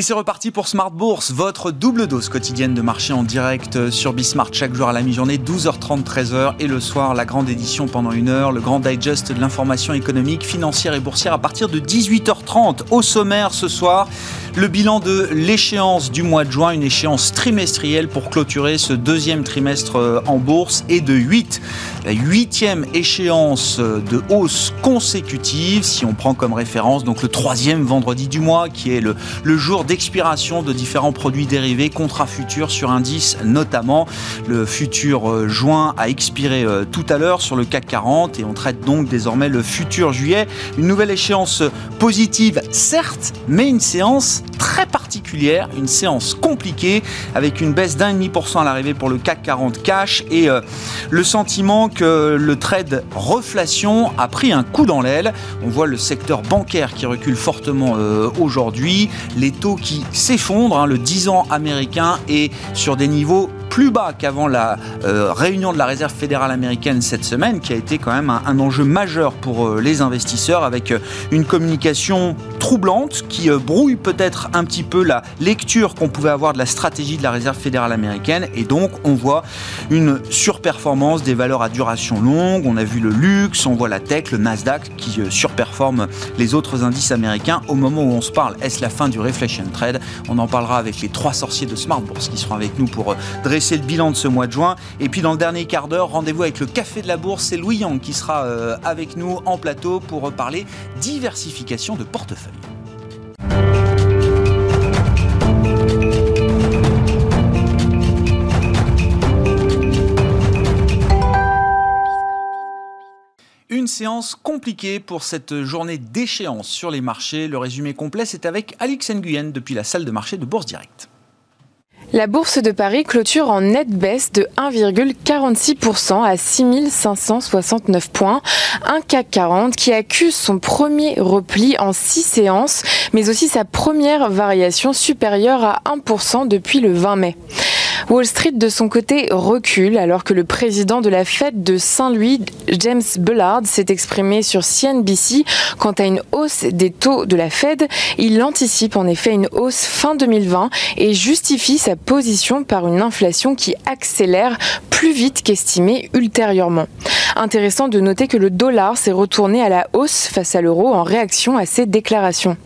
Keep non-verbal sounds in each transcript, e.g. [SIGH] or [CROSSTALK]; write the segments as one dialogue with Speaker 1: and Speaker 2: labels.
Speaker 1: Et c'est reparti pour Smart Bourse, votre double dose quotidienne de marché en direct sur Bismart chaque jour à la mi-journée, 12h30, 13h et le soir la grande édition pendant une heure, le grand digest de l'information économique, financière et boursière à partir de 18h30. Au sommaire ce soir, le bilan de l'échéance du mois de juin, une échéance trimestrielle pour clôturer ce deuxième trimestre euh, en bourse et de 8. La huitième échéance euh, de hausse consécutive, si on prend comme référence donc le troisième vendredi du mois, qui est le, jour d'expiration de différents produits dérivés, contrats futurs sur indice notamment. Le futur euh, juin a expiré tout à l'heure sur le CAC 40 et on traite donc désormais le futur juillet. Une nouvelle échéance positive, certes, mais une séance très particulière, une séance compliquée avec une baisse d'un demi pour cent à l'arrivée pour le CAC 40 cash et euh, le sentiment que le trade reflation a pris un coup dans l'aile. On voit le secteur bancaire qui recule fortement euh, aujourd'hui, les taux qui s'effondrent, hein. le 10 ans américain est sur des niveaux plus bas qu'avant la euh, réunion de la Réserve fédérale américaine cette semaine, qui a été quand même un, enjeu majeur pour euh, les investisseurs, avec euh, une communication troublante qui brouille peut-être un petit peu la lecture qu'on pouvait avoir de la stratégie de la Réserve fédérale américaine. Et donc, on voit une surperformance des valeurs à duration longue. On a vu le luxe, on voit la tech, le Nasdaq qui surperforme les autres indices américains. Au moment où on se parle, est-ce la fin du reflection trade? On en parlera avec les trois sorciers de Smart Bourse qui seront avec nous pour dresser c'est le bilan de ce mois de juin. Et puis dans le dernier quart d'heure, rendez-vous avec le Café de la Bourse. C'est Louis Yang qui sera euh, avec nous en plateau pour parler diversification de portefeuille. Séance compliquée pour cette journée d'échéance sur les marchés. Le résumé complet, c'est avec Alix Nguyen depuis la salle de marché de Bourse Direct.
Speaker 2: La bourse de Paris clôture en nette baisse de 1,46% à 6569 points. Un CAC 40 qui accuse son premier repli en six séances, mais aussi sa première variation supérieure à 1% depuis le 20 mai. Wall Street, de son côté, recule alors que le président de la Fed de Saint-Louis, James Bullard, s'est exprimé sur CNBC quant à une hausse des taux de la Fed. Il anticipe en effet une hausse fin 2020 et justifie sa position par une inflation qui accélère plus vite qu'estimé ultérieurement. Intéressant de noter que le dollar s'est retourné à la hausse face à l'euro en réaction à ces déclarations.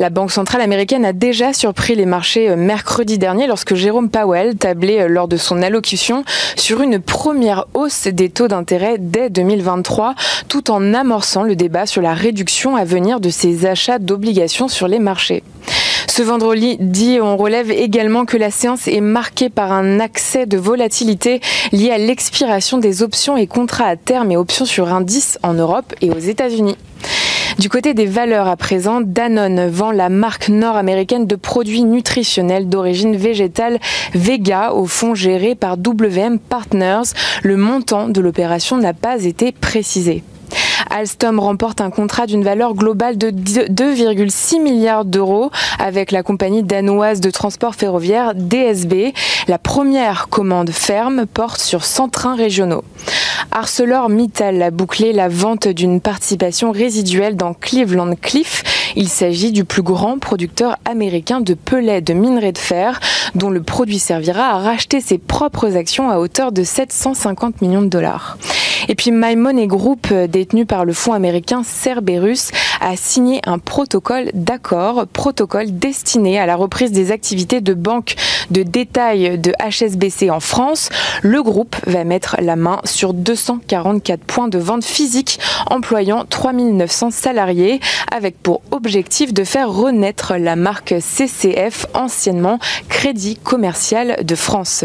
Speaker 2: La Banque centrale américaine a déjà surpris les marchés euh, mercredi dernier lorsque Jérôme Powell tablait euh, lors de son allocution sur une première hausse des taux d'intérêt dès 2023, tout en amorçant le débat sur la réduction à venir de ces achats d'obligations sur les marchés. Ce vendredi, on relève également que la séance est marquée par un accès de volatilité lié à l'expiration des options et contrats à terme et options sur indice en Europe et aux États-Unis. Du côté des valeurs à présent, Danone vend la marque nord-américaine de produits nutritionnels d'origine végétale Vega au fonds géré par WM Partners. Le montant de l'opération n'a pas été précisé. Alstom remporte un contrat d'une valeur globale de 2,6 milliards d'euros avec la compagnie danoise de transport ferroviaire DSB. La première commande ferme porte sur 100 trains régionaux. ArcelorMittal a bouclé la vente d'une participation résiduelle dans Cleveland Cliff. Il s'agit du plus grand producteur américain de pellets de minerai de fer, dont le produit servira à racheter ses propres actions à hauteur de 750 millions de dollars. Et puis My Money Group, détenu par le fonds américain Cerberus, a signé un protocole d'accord, protocole destiné à la reprise des activités de banque de détail de HSBC en France. Le groupe va mettre la main sur 244 points de vente physiques employant 3900 salariés avec pour objectif de faire renaître la marque CCF, anciennement Crédit Commercial de France.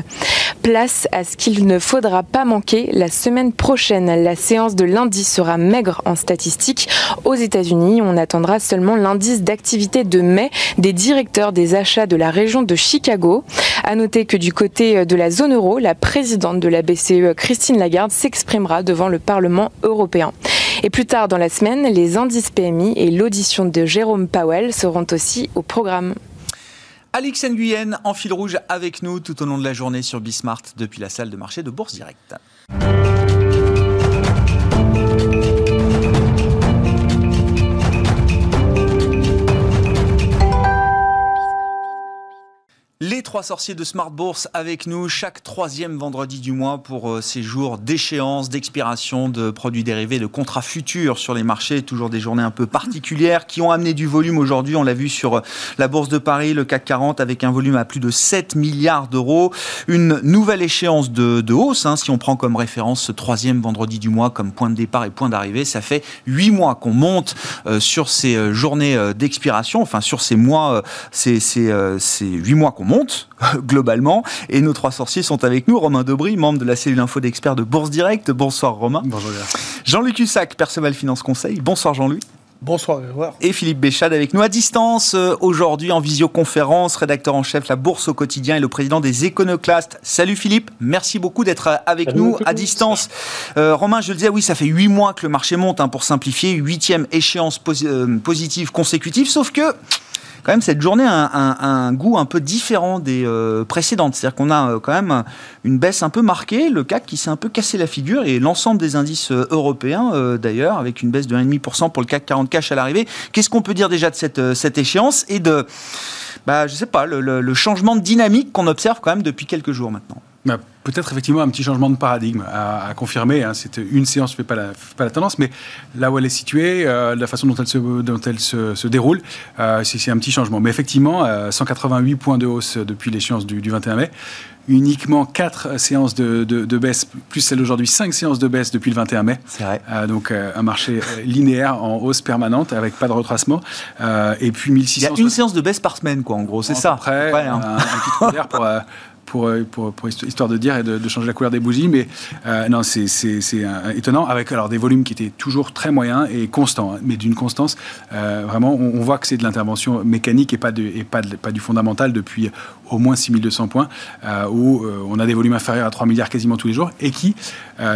Speaker 2: Place à ce qu'il ne faudra pas manquer la semaine prochaine. La séance de lundi sera maigre en statistiques. Aux États-Unis, on attendra seulement l'indice d'activité de mai des directeurs des achats de la région de Chicago. À noter que du côté de la zone euro, la présidente de la BCE, Christine Lagarde, s'exprimera devant le Parlement européen. Et plus tard dans la semaine, les indices PMI et l'audition de Jérôme Powell seront aussi au programme.
Speaker 1: Alix Nguyen en fil rouge avec nous tout au long de la journée sur Bismart depuis la salle de marché de Bourse Directe. Sorciers de Smart Bourse avec nous chaque troisième vendredi du mois pour euh, ces jours d'échéance, d'expiration de produits dérivés, de contrats futurs sur les marchés. Toujours des journées un peu particulières qui ont amené du volume aujourd'hui. On l'a vu sur euh, la Bourse de Paris, le CAC 40 avec un volume à plus de 7 milliards d'euros. Une nouvelle échéance de, hausse. Hein, si on prend comme référence ce troisième vendredi du mois comme point de départ et point d'arrivée, ça fait 8 mois qu'on monte euh, sur ces journées d'expiration, enfin sur ces mois, ces, ces, 8 mois qu'on monte [LAUGHS] globalement. Et nos trois sorciers sont avec nous. Romain Debry, membre de la cellule info d'experts de Bourse Direct. Bonsoir Romain.
Speaker 3: Bonjour.
Speaker 1: Jean-Luc Hussac, Perceval Finance Conseil. Bonsoir Jean-Luc.
Speaker 3: Bonsoir,
Speaker 1: Et Philippe Béchade avec nous à distance, euh, aujourd'hui en visioconférence, rédacteur en chef La Bourse au quotidien et le président des Éconoclastes. Salut Philippe, merci beaucoup d'être euh, avec nous à distance. Euh, Romain, je le disais, oui, ça fait huit mois que le marché monte, hein, pour simplifier, huitième échéance positive consécutive, sauf que quand même cette journée a un, goût un peu différent des euh, précédentes. C'est-à-dire qu'on a euh, quand même une baisse un peu marquée, le CAC qui s'est un peu cassé la figure et l'ensemble des indices euh, européens d'ailleurs, avec une baisse de 1,5% pour le CAC 40 cash à l'arrivée. Qu'est-ce qu'on peut dire déjà de cette, cette échéance et de, bah, je sais pas, le changement de dynamique qu'on observe quand même depuis quelques jours maintenant?
Speaker 3: Bah, peut-être effectivement un petit changement de paradigme à, confirmer. Hein. C'est une séance ne fait pas la, fait pas la tendance, mais là où elle est située, euh, la façon dont elle se, dont elle se, déroule, euh, c'est un petit changement. Mais effectivement, 188 euh, points de hausse depuis l'échéance du, 21 mai uniquement 4 séances de, de, baisse, plus celle d'aujourd'hui, 5 séances de baisse depuis le 21 mai.
Speaker 1: C'est vrai.
Speaker 3: donc un marché linéaire en hausse permanente avec pas de retracement. et puis 1600.
Speaker 1: Il y a une séance de baisse par semaine, quoi, en gros, c'est ça.
Speaker 3: Après, hein. un, un, petit pour euh, pour, pour, histoire de dire et de, changer la couleur des bougies. Mais euh, non, c'est euh, étonnant avec alors des volumes qui étaient toujours très moyens et constants, hein, mais d'une constance. vraiment, on, voit que c'est de l'intervention mécanique et pas du fondamental depuis au moins 6200 points, où on a des volumes inférieurs à 3 milliards quasiment tous les jours et qui,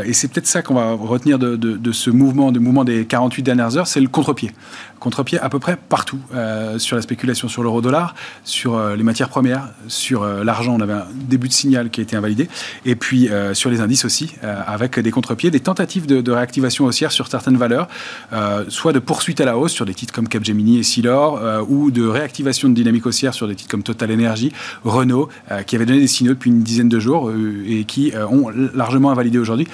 Speaker 3: et c'est peut-être ça qu'on va retenir de, de, ce mouvement, de mouvement des 48 dernières heures, c'est le contre-pied contre-pied à peu près partout euh, sur la spéculation sur l'euro-dollar, sur euh, les matières premières, sur euh, l'argent. On avait un début de signal qui a été invalidé. Et puis sur les indices aussi, avec des contre-pieds, des tentatives de, réactivation haussière sur certaines valeurs, soit de poursuite à la hausse sur des titres comme Capgemini et Silor, ou de réactivation de dynamique haussière sur des titres comme Total Energy, Renault, qui avaient donné des signaux depuis une dizaine de jours et qui ont largement invalidé aujourd'hui.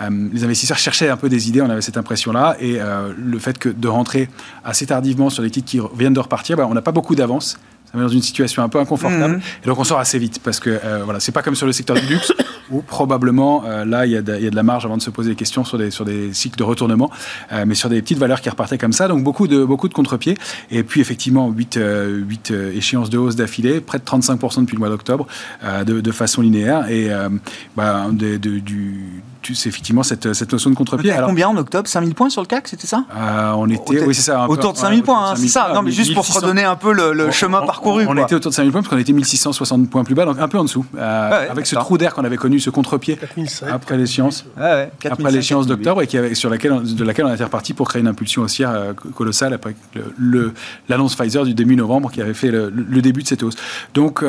Speaker 3: les investisseurs cherchaient un peu des idées, on avait cette impression-là, et le fait que de rentrer assez tardivement sur les titres qui viennent de repartir, bah, on n'a pas beaucoup d'avance. Ça met dans une situation un peu inconfortable. Mhm. Et donc on sort assez vite parce que euh, voilà, c'est pas comme sur le secteur du luxe où probablement euh, là il y, a de la marge avant de se poser des questions sur des, sur des cycles de retournement, euh, mais sur des petites valeurs qui repartaient comme ça. Donc beaucoup de, beaucoup de contre-pieds. Et puis effectivement 8, 8 échéances de hausse d'affilée, près de 35% depuis le mois d'octobre de, de, façon linéaire. Et bah, de, du c'est effectivement cette, cette, notion de contre-pied.
Speaker 1: Alors combien en octobre? 5000 points sur le CAC, c'était ça?
Speaker 3: Euh, On était, oui, c'est ça.
Speaker 1: autour de 5000 points, hein, c'est ça. Non, mais juste pour se redonner un peu le, chemin parcouru.
Speaker 3: On, était autour de 5000 points parce qu'on était 1660 points plus bas, donc un peu en dessous. Euh, avec ce trou d'air qu'on avait connu, ce contre-pied après l'échéance, après l'échéance d'octobre et qui avait, sur laquelle, de laquelle on était reparti pour créer une impulsion haussière euh, colossale après l'annonce Pfizer du début novembre qui avait fait le, début de cette hausse. Donc,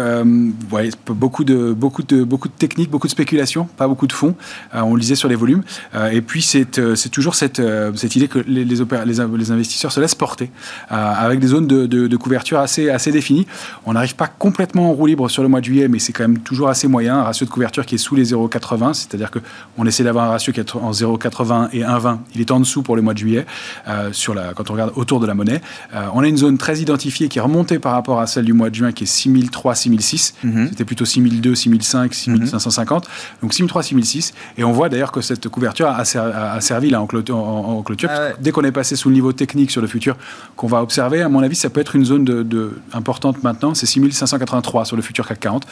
Speaker 3: ouais, beaucoup de beaucoup de beaucoup de techniques, beaucoup de spéculation, pas beaucoup de fonds. on sur les volumes. Euh, et puis, c'est euh, toujours cette, euh, cette idée que les, les, les, investisseurs se laissent porter avec des zones de, de, couverture assez, assez définies. On n'arrive pas complètement en roue libre sur le mois de juillet, mais c'est quand même toujours assez moyen. Un ratio de couverture qui est sous les 0,80, c'est-à-dire qu'on essaie d'avoir un ratio qui est en 0,80 et 1,20. Il est en dessous pour le mois de juillet, sur la, quand on regarde autour de la monnaie. on a une zone très identifiée qui est remontée par rapport à celle du mois de juin, qui est 6003, 6006. Mm-hmm. C'était plutôt 6002, 6005, 6550. Donc 6003, 6006. Et on voit d'ailleurs que cette couverture a, servi là en clôture. Ah Dès qu'on est passé sous le niveau technique sur le futur qu'on va observer, à mon avis, ça peut être une zone de, importante maintenant. C'est 6583 sur le futur CAC 40.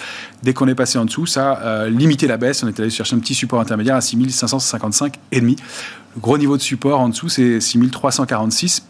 Speaker 3: Dès qu'on est passé en dessous, ça a limité la baisse. On est allé chercher un petit support intermédiaire à 6555 et demi. Le gros niveau de support en dessous, c'est 6346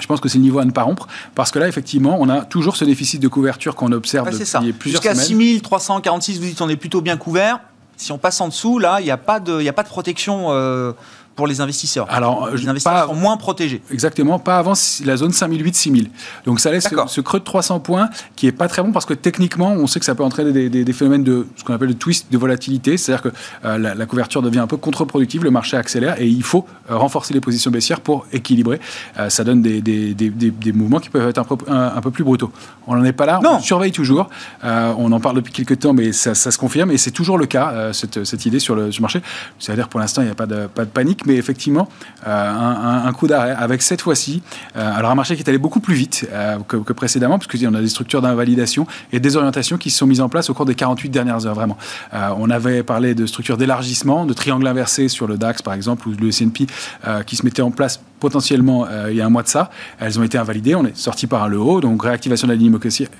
Speaker 3: je pense que c'est le niveau à ne pas rompre, parce que là, effectivement, on a toujours ce déficit de couverture qu'on observe depuis plusieurs
Speaker 1: semaines. Jusqu'à 6346, vous dites on est plutôt bien couvert. Si on passe en dessous, là, il n'y a, pas de, a pas de protection euh, pour les investisseurs.
Speaker 3: Alors,
Speaker 1: les investisseurs sont moins protégés.
Speaker 3: Exactement, pas avant la zone 5008-6000. Donc ça laisse ce, creux de 300 points qui est pas très bon parce que techniquement, on sait que ça peut entraîner des, phénomènes de ce qu'on appelle le twist de volatilité, c'est-à-dire que euh, la, couverture devient un peu contre-productive, le marché accélère et il faut euh, renforcer les positions baissières pour équilibrer. Euh, ça donne des, des, mouvements qui peuvent être un peu, un, peu plus brutaux. On n'en est pas là,
Speaker 1: non.
Speaker 3: on surveille toujours. on en parle depuis quelques temps, mais ça, se confirme et c'est toujours le cas, cette, cette, idée sur le, sur le marché. C'est-à-dire pour l'instant, il n'y a pas de, pas de panique, mais effectivement, un, un, coup d'arrêt avec cette fois-ci. alors un marché qui est allé beaucoup plus vite que, que précédemment, parce qu'on a des structures d'invalidation et des orientations qui se sont mises en place au cours des 48 dernières heures, vraiment. on avait parlé de structures d'élargissement, de triangle inversé sur le DAX, par exemple, ou le S&P, qui se mettaient en place potentiellement euh, il y a un mois de ça. Elles ont été invalidées, on est sorti par le haut, donc réactivation de la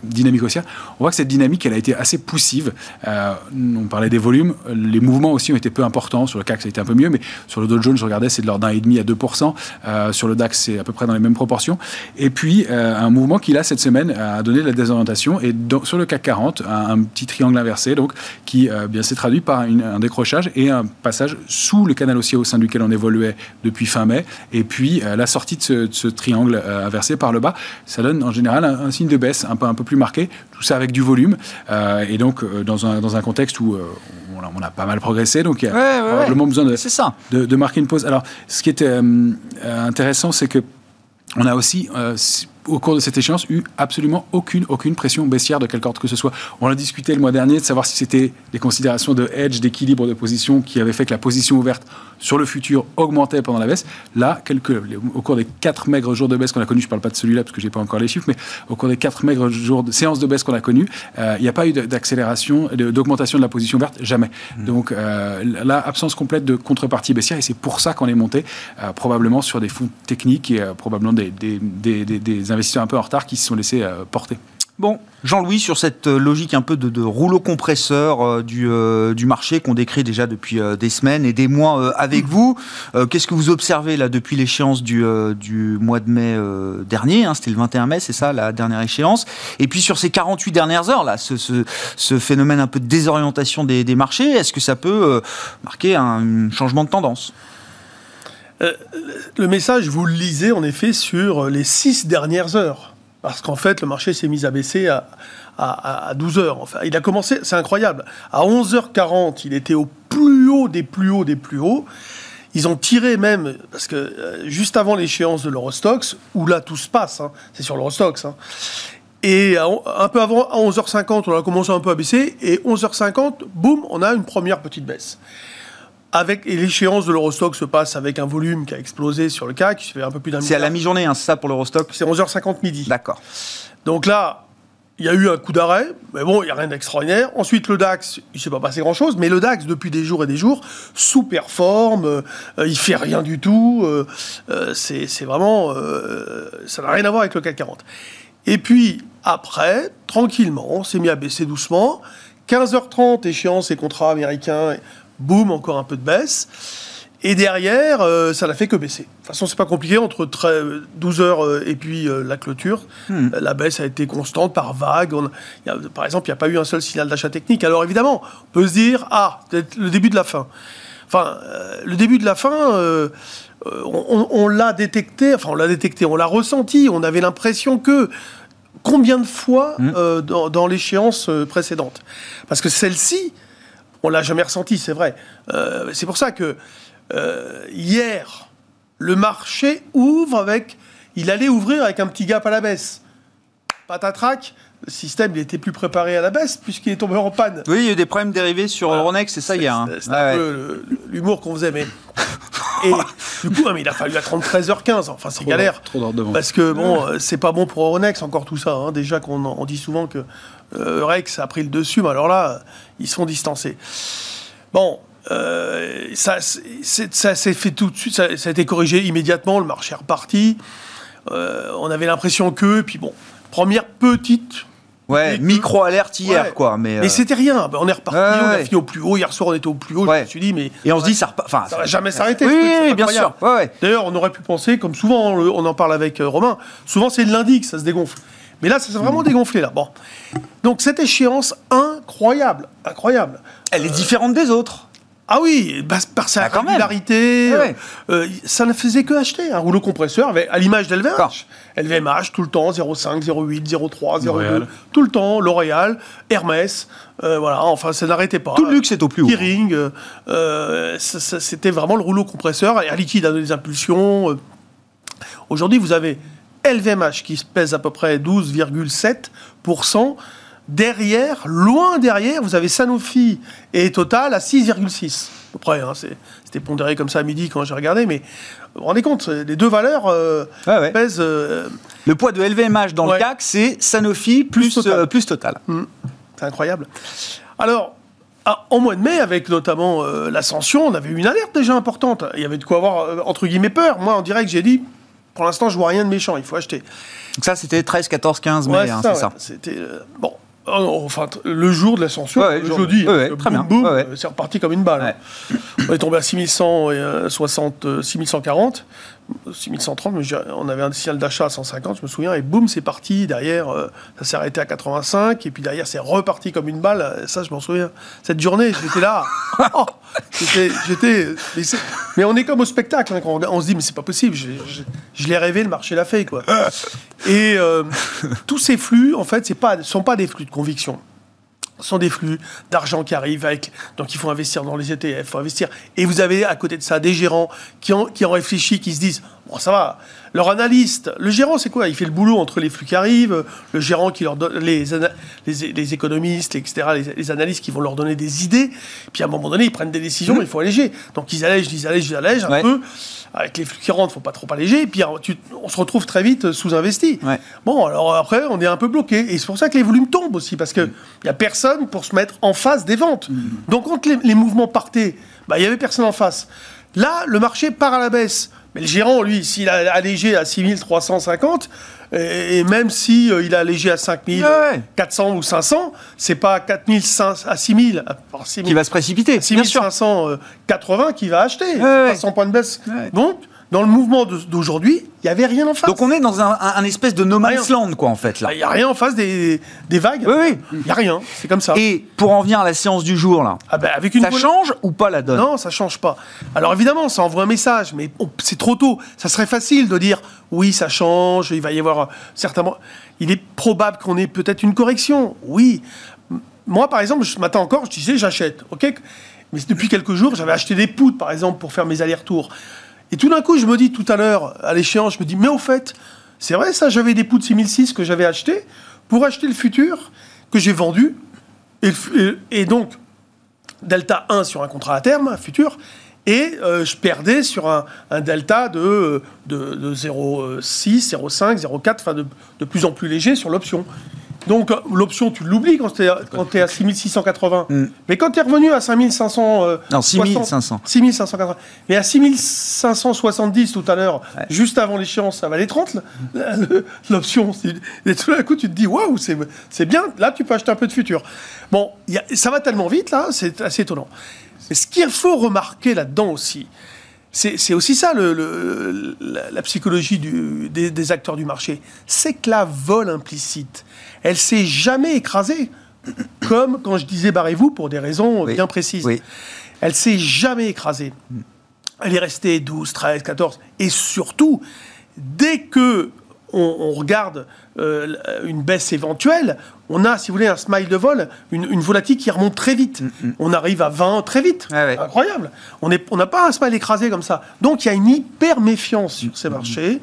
Speaker 3: dynamique haussière. On voit que cette dynamique, elle a été assez poussive. Euh, on parlait des volumes, les mouvements aussi ont été peu importants. Sur le CAC, ça a été un peu mieux, mais sur le Dow Jones, je regardais, c'est de l'ordre d'un et demi à 2%. Euh, sur le DAX, c'est à peu près dans les mêmes proportions. Et puis, un mouvement qui, là, cette semaine, a donné de la désorientation. Et sur le CAC 40, un, petit triangle inversé, donc, qui bien s'est traduit par un décrochage et un passage sous le canal haussier au sein duquel on évoluait depuis fin mai. Et puis, euh, la sortie de ce, triangle euh, inversé par le bas, ça donne en général un, signe de baisse un peu, un peu plus marqué, tout ça avec du volume, euh, et donc dans un, dans un contexte où on, a, pas mal progressé, donc il y a probablement besoin de,
Speaker 1: ça.
Speaker 3: De, marquer une pause. Alors, ce qui était intéressant, c'est que on a aussi au cours de cette échéance, eu absolument aucune, aucune pression baissière de quelque ordre que ce soit. On a discuté le mois dernier de savoir si c'était des considérations de hedge, d'équilibre de position qui avaient fait que la position ouverte sur le futur augmentait pendant la baisse. Là, quelques, au cours des quatre maigres jours de baisse qu'on a connus, je ne parle pas de celui-là parce que je n'ai pas encore les chiffres, mais au cours des quatre maigres jours de séances de baisse qu'on a connues, euh, il n'y a pas eu d'accélération, d'augmentation de la position ouverte, jamais. Mmh. Donc euh, là, absence complète de contrepartie baissière et c'est pour ça qu'on est monté euh, probablement sur des fonds techniques et probablement des, des, des, des investisseurs un peu en retard qui se sont laissés euh, porter.
Speaker 1: Bon, Jean-Louis, sur cette euh, logique un peu de, rouleau compresseur euh, du, marché qu'on décrit déjà depuis des semaines et des mois avec vous, qu'est-ce que vous observez là depuis l'échéance du, mois de mai dernier hein, C'était le 21 mai, c'est ça la dernière échéance? Et puis sur ces 48 dernières heures, là, ce, phénomène un peu de désorientation des marchés, est-ce que ça peut marquer un changement de tendance?
Speaker 4: Euh, le message, vous le lisez en effet sur les six dernières heures. Parce qu'en fait, le marché s'est mis à baisser à, à, 12 heures. Enfin, il a commencé, c'est incroyable. À 11h40, il était au plus haut des plus hauts des plus hauts. Ils ont tiré même, parce que euh, juste avant l'échéance de l'Eurostox, où là tout se passe, hein, c'est sur l'Eurostox, hein, et un peu avant, à 11h50, on a commencé un peu à baisser, et 11h50, boum, on a une première petite baisse. Avec, et l'échéance de l'Eurostock se passe avec un volume qui a explosé sur le CAC, qui fait un peu plus d'un
Speaker 1: C'est à la mi-journée, hein, c'est ça pour l'Eurostock
Speaker 4: C'est 11h50 midi.
Speaker 1: D'accord.
Speaker 4: Donc là, il y a eu un coup d'arrêt, mais bon, il n'y a rien d'extraordinaire. Ensuite, le DAX, il ne s'est pas passé grand-chose, mais le DAX, depuis des jours et des jours, sous-performe, euh, il ne fait rien du tout. Euh, euh, c'est vraiment... ça n'a rien à voir avec le CAC 40. Et puis, après, tranquillement, on s'est mis à baisser doucement. 15h30, échéance et contrats américains boum, encore un peu de baisse. Et derrière, euh, ça n'a fait que baisser. De toute façon, c'est pas compliqué. Entre 12 heures euh, et puis euh, la clôture, hmm. la baisse a été constante par vague. par exemple, il n'y a pas eu un seul signal d'achat technique. Alors évidemment, on peut se dire, ah, peut-être le début de la fin. Enfin, le début de la fin, on, l'a détecté, enfin, on l'a détecté, on l'a ressenti. On avait l'impression que combien de fois hmm. dans, dans l'échéance précédente? Parce que celle-ci, on l'a jamais ressenti, c'est vrai. Euh, c'est pour ça que euh, hier, le marché ouvre avec. Il allait ouvrir avec un petit gap à la baisse. Patatrac, le système il était plus préparé à la baisse puisqu'il est tombé en panne.
Speaker 1: Oui, il y a eu des problèmes dérivés sur Euronext, c'est ça hier. Hein.
Speaker 4: C'est un peu l'humour qu'on faisait, mais. [LAUGHS] Et du coup, il a fallu attendre 13h15. Enfin, c'est galère.
Speaker 3: Trop
Speaker 4: parce que bon, euh, c'est pas bon pour Euronext, encore tout ça. Hein. Déjà qu'on dit souvent que euh, Rex a pris le dessus, mais alors là, ils sont distancés. Bon, euh, ça, ça s'est fait tout de suite, ça, a été corrigé immédiatement, le marché est reparti. Euh, on avait l'impression que, puis bon, première petite.
Speaker 1: Ouais, micro-alerte hier, quoi. Mais,
Speaker 4: mais c'était rien. Ben, on est reparti, on a fini au plus haut. Hier soir, on était au plus haut. Je me suis dit, mais.
Speaker 1: Et on se dit, ça,
Speaker 4: enfin, ça va jamais s'arrêter.
Speaker 1: Oui, bien sûr.
Speaker 4: D'ailleurs, on aurait pu penser, comme souvent, on en parle avec Romain, souvent c'est le lundi que ça se dégonfle. Mais là, ça s'est vraiment dégonflé, là. Bon. Donc, cette échéance incroyable, incroyable.
Speaker 1: Elle est différente des autres.
Speaker 4: Ah oui, bah, par sa
Speaker 1: Ah,
Speaker 4: régularité,
Speaker 1: Ah ouais.
Speaker 4: euh, ça ne faisait que acheter un rouleau compresseur avec, à l'image d'LVMH. LVMH tout le temps, 0,5, 0,8, 0,3, 0,2,
Speaker 3: L'Oréal.
Speaker 4: tout le temps, L'Oréal, Hermès, euh, voilà, enfin ça n'arrêtait pas.
Speaker 1: Tout le luxe est au plus haut.
Speaker 4: Kering, euh, euh, ça- ça- c'était vraiment le rouleau compresseur, et Air Liquide a donné des impulsions. euh. Aujourd'hui, vous avez LVMH qui se pèse à peu près 12,7%. Derrière, loin derrière, vous avez Sanofi et Total à 6,6%. À peu près, hein, c'était pondéré comme ça à midi quand j'ai regardé, mais vous vous rendez compte, les deux valeurs euh,
Speaker 1: ouais.
Speaker 4: pèsent. euh,
Speaker 1: Le poids de LVMH dans le. CAC, c'est Sanofi plus,
Speaker 4: Plus Total.
Speaker 1: euh, plus Total.
Speaker 4: C'est incroyable. Alors, ah, en mois de mai, avec notamment euh, l'ascension, on avait eu une alerte déjà importante. Il y avait de quoi avoir, euh, entre guillemets, peur. Moi, en direct, j'ai dit, pour l'instant, je vois rien de méchant, il faut acheter.
Speaker 1: Donc ça, c'était 13, 14, 15 mai,
Speaker 4: Ouais,
Speaker 1: hein,
Speaker 4: c'est ça.
Speaker 1: ça.
Speaker 4: ouais. C'était. euh, bon. Oh non, enfin, le jour de l'ascension,
Speaker 1: Ouais,
Speaker 4: le
Speaker 1: jour-
Speaker 4: jeudi,
Speaker 1: ouais,
Speaker 4: le
Speaker 1: très
Speaker 4: boum,
Speaker 1: bien.
Speaker 4: boum,
Speaker 1: Ouais,
Speaker 4: c'est reparti comme une balle. On est tombé à 6160, euh, 6140, 6130, mais j'ai- on avait un signal d'achat à 150, je me souviens, et boum, c'est parti. Derrière, euh, ça s'est arrêté à 85, et puis derrière, c'est reparti comme une balle. Euh, Ça, je m'en souviens. Cette journée, j'étais là. [LAUGHS] Oh, j'étais. Mais, on est comme au spectacle, hein, quand on, on se dit, mais c'est pas possible. Je, je- je l'ai rêvé, le marché l'a fait, quoi. [LAUGHS] Et euh, tous ces flux, en fait, c'est pas, sont pas des flux de conviction. Sont des flux d'argent qui arrivent avec. Donc il faut investir dans les ETF, il faut investir. Et vous avez à côté de ça des gérants qui ont, qui ont réfléchi, qui se disent Bon, ça va. Leur analyste, le gérant, c'est quoi? Il fait le boulot entre les flux qui arrivent, le gérant qui leur donne, les, ana- les, les économistes, etc., les, les analystes qui vont leur donner des idées. Puis à un moment donné, ils prennent des décisions, il faut alléger. Donc ils allègent, ils allègent, ils allègent un
Speaker 1: Ouais.
Speaker 4: peu. Avec les flux qui rentrent, il faut pas trop alléger. Et puis tu- on se retrouve très vite sous-investi.
Speaker 1: Ouais.
Speaker 4: Bon, alors après, on est un peu bloqué. Et c'est pour ça que les volumes tombent aussi, parce qu'il n'y a personne pour se mettre en face des ventes. Donc, quand les, les mouvements partaient, bah, il n'y avait personne en face. Là, le marché part à la baisse. Mais le gérant, lui, s'il a allégé à 6350, et, et même si euh, il a allégé à 5400 ou 500, c'est pas à 4500 à 6000, à- par 6000
Speaker 1: Qui va se précipiter, bien sûr.
Speaker 4: 6580 qui va acheter.
Speaker 1: ouais.
Speaker 4: 300 points de baisse.
Speaker 1: Ouais.
Speaker 4: Donc, dans le mouvement d'aujourd'hui, il n'y avait rien en face.
Speaker 1: Donc on est dans un, un- un espèce de no man's land, quoi, en fait, là.
Speaker 4: Il n'y a rien en face des, des vagues.
Speaker 1: Oui, oui.
Speaker 4: Il n'y a rien. C'est comme ça.
Speaker 1: Et pour en venir à la séance du jour, là,
Speaker 4: Ah ben, avec une
Speaker 1: ça change ou pas la donne?
Speaker 4: Non, ça change pas. Alors évidemment, ça envoie un message, mais on- c'est trop tôt. Ça serait facile de dire oui, ça change, il va y avoir euh, certainement. Il est probable qu'on ait peut-être une correction. Oui. Moi, par exemple, ce matin encore, je disais j'achète. Ok? Mais depuis quelques jours, j'avais acheté des poutres, par exemple, pour faire mes allers-retours. Et tout d'un coup, je me dis tout à l'heure, à l'échéance, je me dis, mais au fait, c'est vrai ça, j'avais des poutres 6006 que j'avais achetées pour acheter le futur que j'ai vendu. Et, donc, delta 1 sur un contrat à terme, un futur, et euh, je perdais sur un, delta de, de, de 0,6, 0,5, 0,4, enfin de plus en plus léger sur l'option. Donc euh, l'option, tu l'oublies quand tu es, à 6680.
Speaker 1: Mm.
Speaker 4: Mais quand tu es revenu à 5500... euh,
Speaker 1: Non,
Speaker 4: 60,
Speaker 1: 6500.
Speaker 4: 6580. Mais à 6570 tout à l'heure, juste avant l'échéance, ça valait 30, la- la- l'option. Et tout d'un coup, tu te dis, waouh, c'est c'est bien, là, tu peux acheter un peu de futur. Bon, il y a- ça va tellement vite, là, c'est assez étonnant. Mais ce qu'il faut remarquer là-dedans aussi, c'est aussi ça le- le- la, la psychologie du- des, des acteurs du marché, c'est que la vol implicite, elle s'est jamais écrasée, comme quand je disais barrez-vous pour des raisons
Speaker 1: Oui.
Speaker 4: bien précises.
Speaker 1: Oui.
Speaker 4: Elle s'est jamais écrasée. Elle est restée 12, 13, 14. Et surtout, dès que on, on regarde euh, une baisse éventuelle, on a, si vous voulez, un smile de vol, une, une volatilité qui remonte très vite. On arrive à 20 très vite.
Speaker 1: Ouais.
Speaker 4: Incroyable. On n'a pas un smile écrasé comme ça. Donc il y a une hyper méfiance sur ces marchés.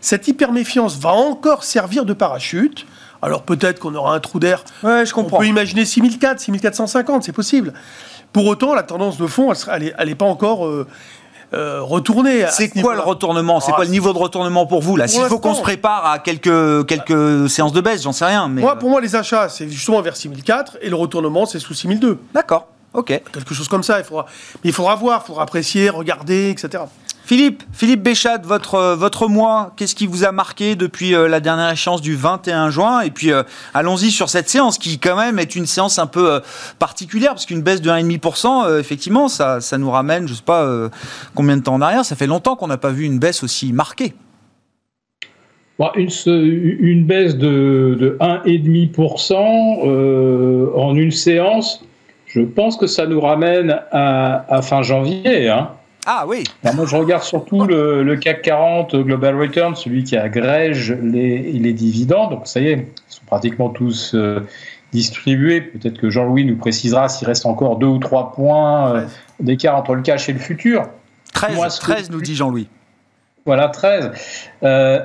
Speaker 4: Cette hyper méfiance va encore servir de parachute. Alors peut-être qu'on aura un trou d'air.
Speaker 1: Ouais, je comprends.
Speaker 4: On peut imaginer 6004, 6450, c'est possible. Pour autant, la tendance de fond, elle n'est pas encore euh, euh, retournée. à
Speaker 1: C'est
Speaker 4: ce
Speaker 1: quoi le retournement? C'est
Speaker 4: Ah,
Speaker 1: quoi le niveau de retournement pour vous là? S'il faut qu'on se prépare à quelques, quelques séances de baisse, j'en sais rien. Mais
Speaker 4: Moi,
Speaker 1: euh,
Speaker 4: pour moi, les achats, c'est justement vers 6004 et le retournement, c'est sous 6002.
Speaker 1: D'accord, ok.
Speaker 4: Quelque chose comme ça. Il faudra, mais il faudra voir, il faudra apprécier, regarder, etc.
Speaker 1: Philippe, Philippe Béchat, votre, euh, mois, qu'est-ce qui vous a marqué depuis euh, la dernière échéance du 21 juin? Et puis euh, allons-y sur cette séance qui quand même est une séance un peu particulière parce qu'une baisse de 1,5%, euh, effectivement, ça, nous ramène, je sais pas combien de temps en arrière, ça fait longtemps qu'on n'a pas vu une baisse aussi marquée.
Speaker 5: Bon, une, se- une baisse de, de 1,5% euh, en une séance, Je pense que ça nous ramène à, fin janvier. Hein.
Speaker 1: Ah oui.
Speaker 5: moi, je regarde surtout le, CAC 40 Global Return, celui qui agrège les, les, dividendes. Donc ça y est, ils sont pratiquement tous euh, distribués. Peut-être que Jean-Louis nous précisera s'il reste encore deux ou trois points euh, d'écart entre le cash et le futur.
Speaker 1: 13, 13 nous dit Jean-Louis.
Speaker 5: Voilà, 13. Euh,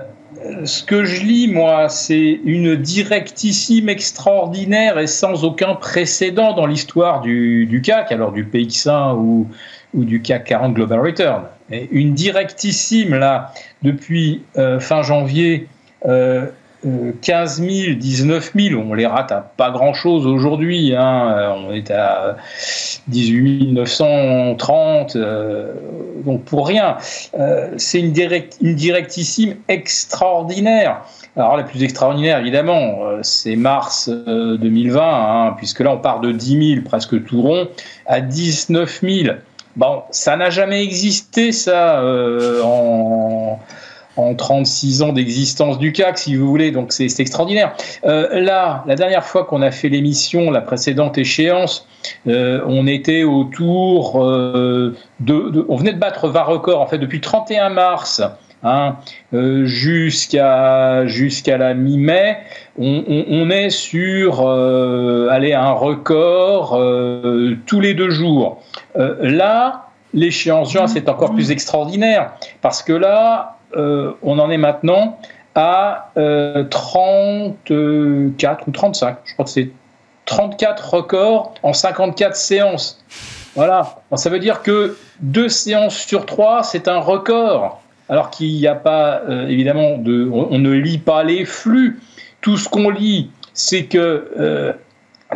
Speaker 5: ce que je lis, moi, c'est une directissime extraordinaire et sans aucun précédent dans l'histoire du, du, CAC, alors du PX1 ou, ou, du CAC 40 Global Return. Et une directissime, là, depuis euh, fin janvier, euh, 15 000, 19 000, on les rate à pas grand-chose aujourd'hui. Hein. Euh, on est à 18 930, euh, donc pour rien. C'est une, direct, directissime extraordinaire. Alors la plus extraordinaire, évidemment, c'est mars 2020, hein, puisque là on part de 10 000, presque tout rond, à 19 000. Bon, ça n'a jamais existé, ça, en en 36 ans d'existence du CAC, si vous voulez. Donc c'est extraordinaire. Euh, là, la dernière fois qu'on a fait l'émission, la précédente échéance, euh, on était autour euh, de, On venait de battre 20 records, en fait, depuis 31 mars. Hein, jusqu'à jusqu'à la mi-mai, on, est sur aller un record tous les deux jours. là, l'échéance juin, c'est encore plus extraordinaire parce que là, euh, on en est maintenant à 34 euh, ou 35. Je crois que c'est 34 records en 54 séances. Voilà. ça veut dire que deux séances sur trois, c'est un record. Alors qu'il n'y a pas, euh, évidemment, de, on, ne lit pas les flux. Tout ce qu'on lit, c'est que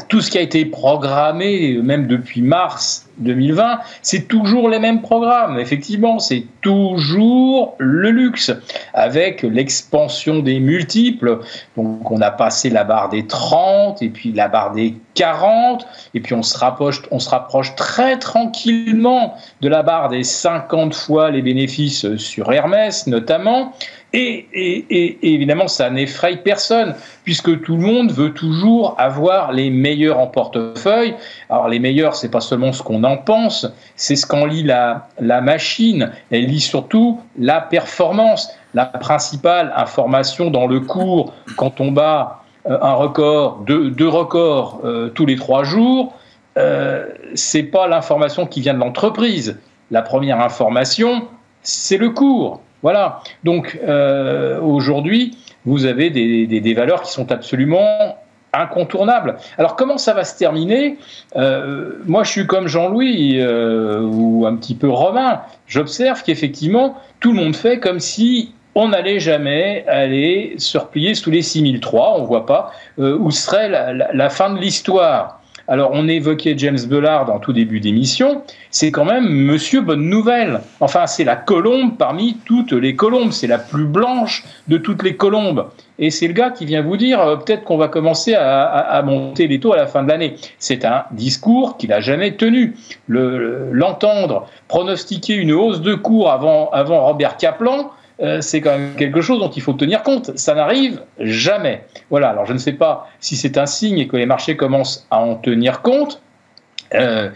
Speaker 5: tout ce qui a été programmé, même depuis mars 2020, c'est toujours les mêmes programmes. Effectivement, c'est toujours le luxe, avec l'expansion des multiples. Donc, on a passé la barre des 30, et puis la barre des 40, et puis on se rapproche, on se rapproche très tranquillement de la barre des 50 fois les bénéfices sur Hermès, notamment. Et, évidemment, ça n'effraie personne, puisque tout le monde veut toujours avoir les meilleurs en portefeuille. Alors, les meilleurs, c'est pas seulement ce qu'on en pense, c'est ce qu'en lit la, machine. Elle lit surtout la performance. La principale information dans le cours, quand on bat euh, un record, deux, records euh, tous les trois jours, euh, c'est pas l'information qui vient de l'entreprise. La première information, c'est le cours. Voilà. Donc euh, aujourd'hui, vous avez des, valeurs qui sont absolument incontournables. Alors comment ça va se terminer? Euh, Moi, je suis comme Jean-Louis euh, ou un petit peu Romain. J'observe qu'effectivement, tout le monde fait comme si on n'allait jamais aller se replier sous les 6003. On ne voit pas où serait la fin de l'histoire. Alors, on évoquait James Bullard en tout début d'émission. C'est quand même Monsieur Bonne Nouvelle. Enfin, c'est la colombe parmi toutes les colombes. C'est la plus blanche de toutes les colombes. Et c'est le gars qui vient vous dire euh, peut-être qu'on va commencer à, monter les taux à la fin de l'année. C'est un discours qu'il n'a jamais tenu. L'entendre pronostiquer une hausse de cours avant, avant Robert Kaplan, euh, c'est quand même quelque chose dont il faut tenir compte. Ça n'arrive jamais. Voilà, alors je ne sais pas si c'est un signe et que les marchés commencent à en tenir compte. Euh,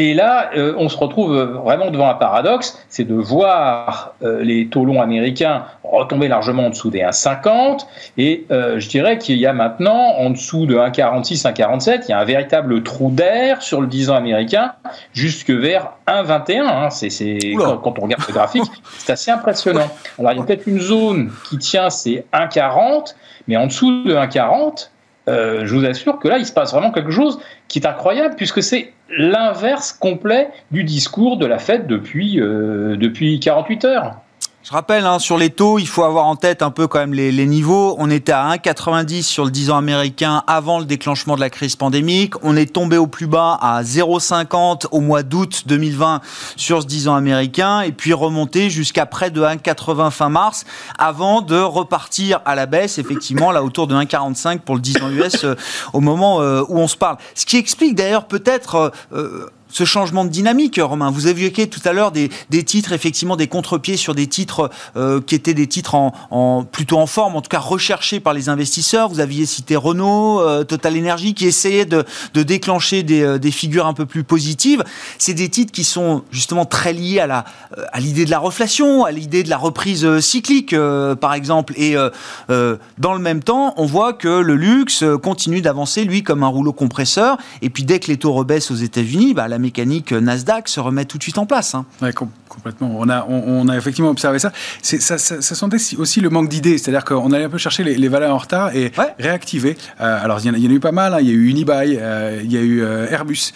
Speaker 5: et là, euh, on se retrouve vraiment devant un paradoxe, c'est de voir euh, les taux longs américains retomber largement en dessous des 1,50. Et euh, je dirais qu'il y a maintenant, en dessous de 1,46, 1,47, il y a un véritable trou d'air sur le 10 ans américain jusque vers 1,21. Hein. C'est, quand, quand, on regarde le graphique, [LAUGHS] c'est assez impressionnant. Alors, il y a peut-être une zone qui tient, c'est 1,40, mais en dessous de 1,40, euh, je vous assure que là, il se passe vraiment quelque chose qui est incroyable, puisque c'est l'inverse complet du discours de la fête depuis, euh, depuis 48 heures.
Speaker 1: Je rappelle, hein, sur les taux, il faut avoir en tête un peu quand même les, niveaux. On était à 1,90 sur le 10 ans américain avant le déclenchement de la crise pandémique. On est tombé au plus bas à 0,50 au mois d'août 2020 sur ce 10 ans américain et puis remonté jusqu'à près de 1,80 fin mars avant de repartir à la baisse, effectivement, là autour de 1,45 pour le 10 ans US euh, au moment euh, où on se parle. Ce qui explique d'ailleurs peut-être... Euh, ce changement de dynamique, Romain. Vous évoqué tout à l'heure des, titres, effectivement, des contre-pieds sur des titres euh, qui étaient des titres plutôt en forme, en tout cas recherchés par les investisseurs. Vous aviez cité Renault, euh, Total Energy, qui essayaient de, déclencher des, euh, des, figures un peu plus positives. C'est des titres qui sont justement très liés à l'idée de la reflation, à l'idée de la reprise cyclique, par exemple. Et dans le même temps, on voit que le luxe continue d'avancer, lui, comme un rouleau compresseur. Et puis dès que les taux rebaissent aux États-Unis, bah, la mécanique Nasdaq se remet tout de suite en place. Hein.
Speaker 3: Ouais, complètement. On a, on, a effectivement observé ça. Ça, ça, ça, sentait aussi le manque d'idées, c'est-à-dire qu'on allait un peu chercher les, valeurs en retard et réactiver. Euh, alors, il y, en a, il y, en a eu pas mal. Hein. Il y a eu Unibail, euh, il y a eu euh, Airbus,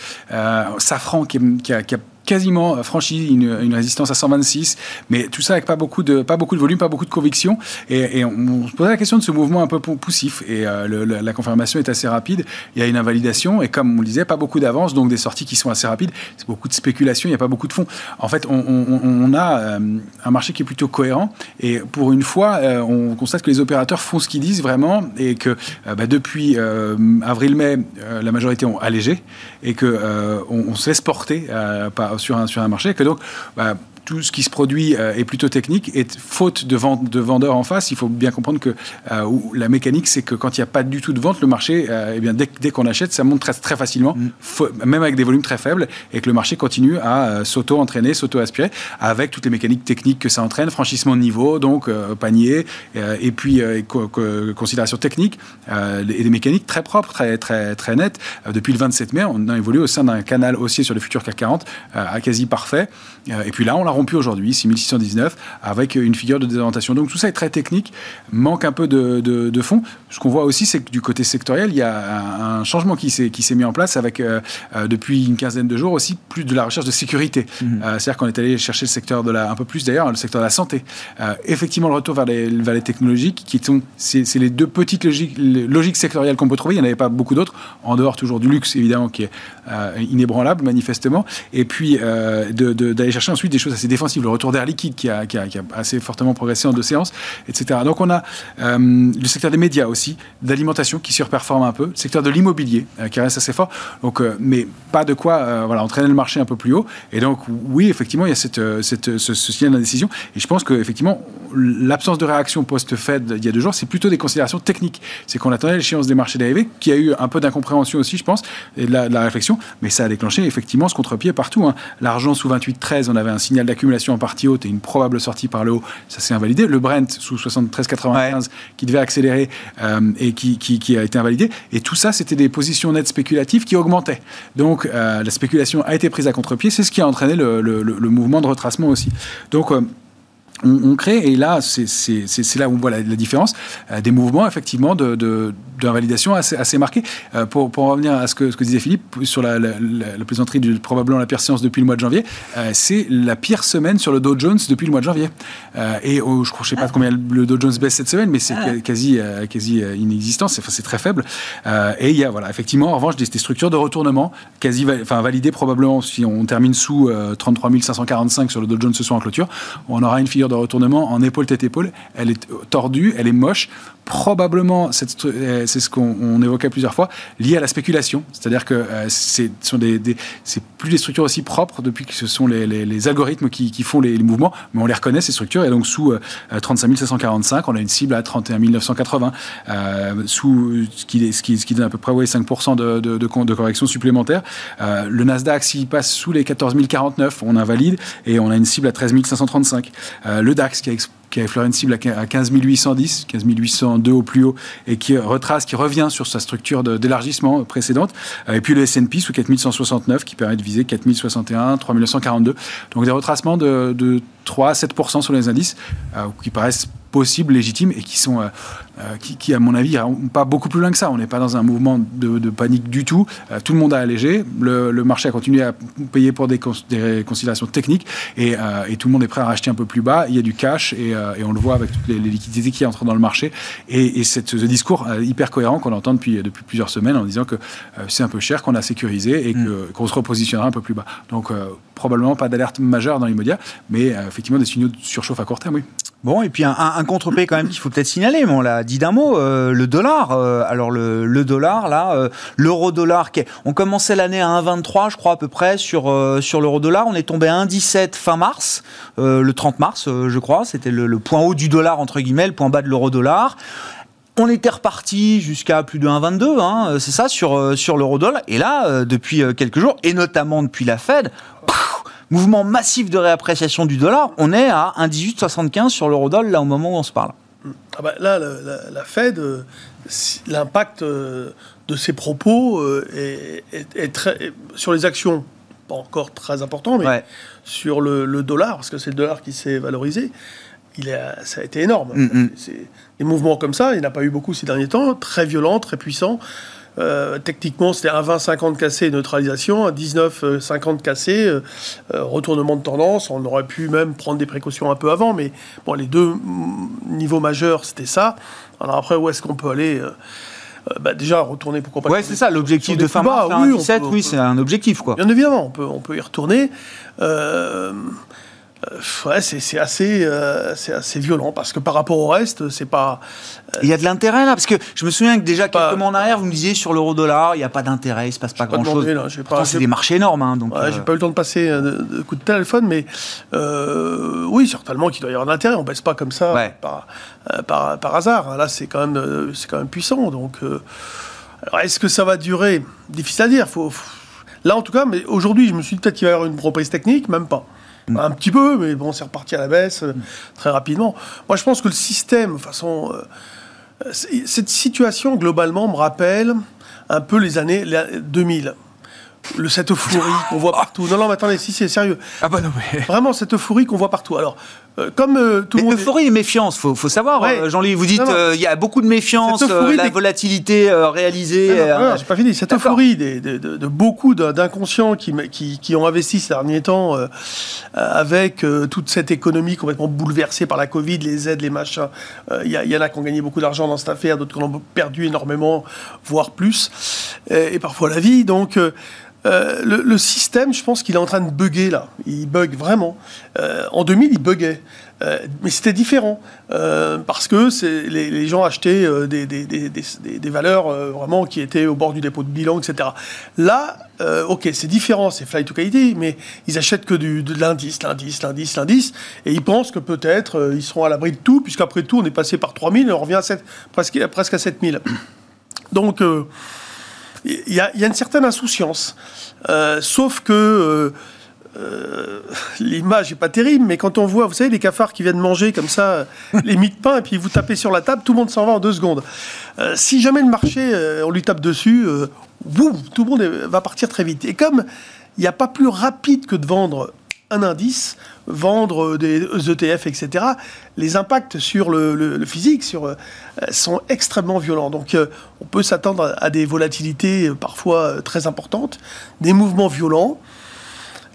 Speaker 3: Safran qui, qui, a, qui a quasiment euh, franchi une, résistance à 126, mais tout ça avec pas beaucoup de, pas beaucoup de volume, pas beaucoup de conviction. Et, on, se posait la question de ce mouvement un peu poussif. Et euh, la, confirmation est assez rapide. Il y a une invalidation et comme on le disait, pas beaucoup d'avance, donc des sorties qui sont assez rapides. C'est beaucoup de spéculation, il n'y a pas beaucoup de fonds. En fait, on, a euh, un marché qui est plutôt cohérent. Et pour une fois, on constate que les opérateurs font ce qu'ils disent vraiment et que bah, depuis avril-mai, la majorité ont allégé et que on, se laisse porter par sur un, sur un marché, que donc bah, tout ce qui se produit euh, est plutôt technique et faute de, vente, de vendeurs en face, il faut bien comprendre que euh, la mécanique, c'est que quand il n'y a pas du tout de vente, le marché, euh, eh bien, dès, dès qu'on achète, ça monte très, très facilement, mm. même avec des volumes très faibles, et que le marché continue à s'auto-entraîner, s'auto-aspirer, avec toutes les mécaniques techniques que ça entraîne, franchissement de niveau, donc panier, et puis considération technique, et des mécaniques très propres, très, très, très nettes. depuis le 27 mai, on a évolué au sein d'un canal haussier sur le futur CAC 40 à quasi parfait, et puis là, on l'a rompu aujourd'hui, 6619, avec une figure de désorientation. Donc tout ça est très technique, manque un peu de, de, fond. Ce qu'on voit aussi, c'est que du côté sectoriel, il y a un, changement qui s'est mis en place avec, euh, euh, depuis une quinzaine de jours aussi, plus de la recherche de sécurité. Mhm. Euh, c'est-à-dire qu'on est allé chercher le secteur de la, un peu plus d'ailleurs, le secteur de la santé. effectivement, le retour vers les, vers les technologiques, qui sont, c'est les deux petites logiques, logiques sectorielles qu'on peut trouver. Il n'y en avait pas beaucoup d'autres, en dehors toujours du luxe, évidemment, qui est inébranlable, manifestement. Et puis, d'aller chercher ensuite des choses assez défensive, le retour d'air liquide qui a, assez fortement progressé en deux séances, etc. Donc on a euh, le secteur des médias aussi, d'alimentation qui surperforme un peu, le secteur de l'immobilier euh, qui reste assez fort, donc, euh, mais pas de quoi voilà, entraîner le marché un peu plus haut. Et donc oui, effectivement, il y a cette, cette ce, ce, signal d'indécision. Et je pense qu'effectivement, l'absence de réaction post-Fed il y a deux jours, c'est plutôt des considérations techniques. C'est qu'on attendait l'échéance des marchés dérivés, qui a eu un peu d'incompréhension aussi, je pense, et de la, réflexion, mais ça a déclenché effectivement ce contre-pied partout. Hein. L'argent sous 28-13, on avait un signal d'accumulation en partie haute et une probable sortie par le haut, ça s'est invalidé. Le Brent sous 73,95 qui devait accélérer euh, et qui, qui, a été invalidé. Et tout ça, c'était des positions nettes spéculatives qui augmentaient. Donc euh, la spéculation a été prise à contre-pied. C'est ce qui a entraîné le, le, mouvement de retracement aussi. Donc euh, on, crée, et là, c'est là où on voit la, différence, des mouvements effectivement de, de, d'invalidation assez, assez marquée. Euh, pour, pour, revenir à ce que, ce que disait Philippe sur la, la, la plaisanterie de probablement la pire séance depuis le mois de janvier, euh, c'est la pire semaine sur le Dow Jones depuis le mois de janvier. Euh, et oh, je ne sais pas combien le Dow Jones baisse cette semaine, mais c'est ah. quasi, quasi inexistant, c'est très faible. et il y a voilà, effectivement en revanche des, structures de retournement quasi enfin, validées probablement si on termine sous 33 545 sur le Dow Jones ce soir en clôture, on aura une figure de retournement en épaule tête épaule. Elle est tordue, elle est moche probablement, euh, c'est ce qu'on évoquait plusieurs fois, lié à la spéculation. C'est-à-dire que euh, des, c'est plus des structures aussi propres depuis que ce sont les, algorithmes qui, font les, mouvements, mais on les reconnaît ces structures. Et donc sous 35 745, on a une cible à 31 980, euh, sous ce qui, ce, ce donne à peu près ouais, 5% de, correction supplémentaire. Euh, le Nasdaq, s'il passe sous les 14 049, on invalide et on a une cible à 13 535. le DAX qui a qui a effleuré une cible à 15 810, 15 802 au plus haut, et qui retrace, qui revient sur sa structure d'élargissement précédente. Euh, et puis le S&P sous 4169, qui permet de viser 4061, 3942. Donc des retracements de, de 3 à 7% sur les indices, euh, qui paraissent possibles, légitimes, et qui sont euh, euh, qui, à mon avis, n'ont pas beaucoup plus loin que ça. On n'est pas dans un mouvement de, panique du tout. Euh, tout le monde a allégé. Le, marché a continué à payer pour des, considérations techniques euh, et, tout le monde est prêt à racheter un peu plus bas. Il y a du cash et, on le voit avec toutes les, liquidités qui entrent dans le marché. Et, cette, ce discours hyper cohérent qu'on entend depuis, depuis plusieurs semaines en disant que c'est un peu cher, qu'on a sécurisé et mm. qu'on se repositionnera un peu plus bas. Donc, probablement pas d'alerte majeure dans l'immédiat, mais effectivement des signaux de surchauffe à court terme, oui.
Speaker 1: Bon, et puis un, un, contre-pied quand même qu'il faut peut-être signaler, mais on dit d'un mot, le dollar. alors le, dollar, là, l'euro-dollar, on commençait l'année à 1,23, je crois à peu près, sur, sur l'euro-dollar. On est tombé à 1,17 fin mars, le 30 mars, je crois. C'était le, point haut du dollar, entre guillemets, le point bas de l'euro-dollar. On était reparti jusqu'à plus de 1,22, hein, c'est ça, sur, euh, sur l'euro-dollar. Et là, euh, depuis euh, quelques jours, et notamment depuis la Fed, mouvement massif de réappréciation du dollar, on est à 1,1875 sur l'euro-dollar, là, au moment où on se parle.
Speaker 4: Ah bah, là, la, Fed, l'impact de ses propos est, très, sur les actions, pas encore très important, mais sur le, le, dollar, parce que c'est le dollar qui s'est valorisé, il a, ça a été énorme. Mm, mm. Des mouvements comme ça, il n'y en a pas eu beaucoup ces derniers temps, très violents, très puissants. Euh, techniquement, c'était un 20-50 cassé neutralisation, un 19-50 cassé euh, euh, retournement de tendance. On aurait pu même prendre des précautions un peu avant, mais bon, les deux niveaux majeurs, c'était ça. Alors après, où est-ce qu'on peut aller bah déjà retourner pourquoi pas
Speaker 1: ouais c'est ça l'objectif de fin mars oui, 17 oui c'est un objectif quoi
Speaker 4: bien évidemment on peut on peut y retourner euh, ouais, c'est assez, euh, c'est assez violent parce que par rapport au reste, c'est pas.
Speaker 1: Euh, il y a de l'intérêt là parce que je me souviens que déjà quelques mois en arrière, vous me disiez sur l'euro-dollar, il n'y a pas d'intérêt, il se passe pas grand-chose. C'est des marchés énormes, hein, donc.
Speaker 4: J'ai pas eu le temps de passer de, coup de téléphone, mais oui, certainement qu'il doit y avoir un intérêt. On baisse pas comme ça par, par, par, hasard. Là, c'est quand même, c'est quand même puissant. Donc, est-ce que ça va durer? Difficile à dire. Faut, Là, en tout cas, mais aujourd'hui, je me suis dit peut-être qu'il va y avoir une reprise technique, même pas. Mm. Un petit peu, mais bon, c'est reparti à la baisse euh, très rapidement. Moi, je pense que le système, de façon. Euh, cette situation, globalement, me rappelle un peu les années 2000 le, cette euphorie qu'on voit [LAUGHS] partout. Non, non, mais attendez, si c'est sérieux.
Speaker 1: Ah bah non, mais...
Speaker 4: Vraiment, cette euphorie qu'on voit partout. Alors, comme euh, tout le monde.
Speaker 1: Euphorie et méfiance, faut, faut savoir. Euh, Jean-Louis, vous dites, il y a beaucoup de méfiance, la volatilité réalisée.
Speaker 4: Non, j'ai pas fini. Cette euphorie de, beaucoup d'inconscients qui, qui, qui, ont investi ces derniers temps avec toute cette économie complètement bouleversée par la Covid, les aides, les machins. Il y, y, en a qui ont gagné beaucoup d'argent dans cette affaire, d'autres qui en ont perdu énormément, voire plus, et, et parfois la vie. Donc, euh, le, système, je pense qu'il est en train de bugger là. Il bug vraiment. Euh, en 2000, il buguait. Euh, mais c'était différent. parce que les, gens achetaient des, valeurs vraiment qui étaient au bord du dépôt de bilan, etc. Là, ok, c'est différent, c'est flight to qualité, mais ils achètent que de l'indice, l'indice, l'indice, l'indice. Et ils pensent que peut-être ils seront à l'abri de tout, puisqu'après tout, on est passé par 3000 et on revient à 7, presque, presque à 7000. Donc il y, a, une certaine insouciance. Euh, sauf que euh, euh, l'image n'est pas terrible, mais quand on voit, vous savez, les cafards qui viennent manger comme ça [LAUGHS] les mie de pain et puis vous tapez sur la table, tout le monde s'en va en deux secondes. si jamais le marché, on lui tape dessus, tout le monde va partir très vite. Et comme il n'y a pas plus rapide que de vendre un indice, vendre des ETF, etc., les impacts sur le, physique euh, sont extrêmement violents. Donc euh, on peut s'attendre à, des volatilités euh, parfois très importantes, des mouvements violents.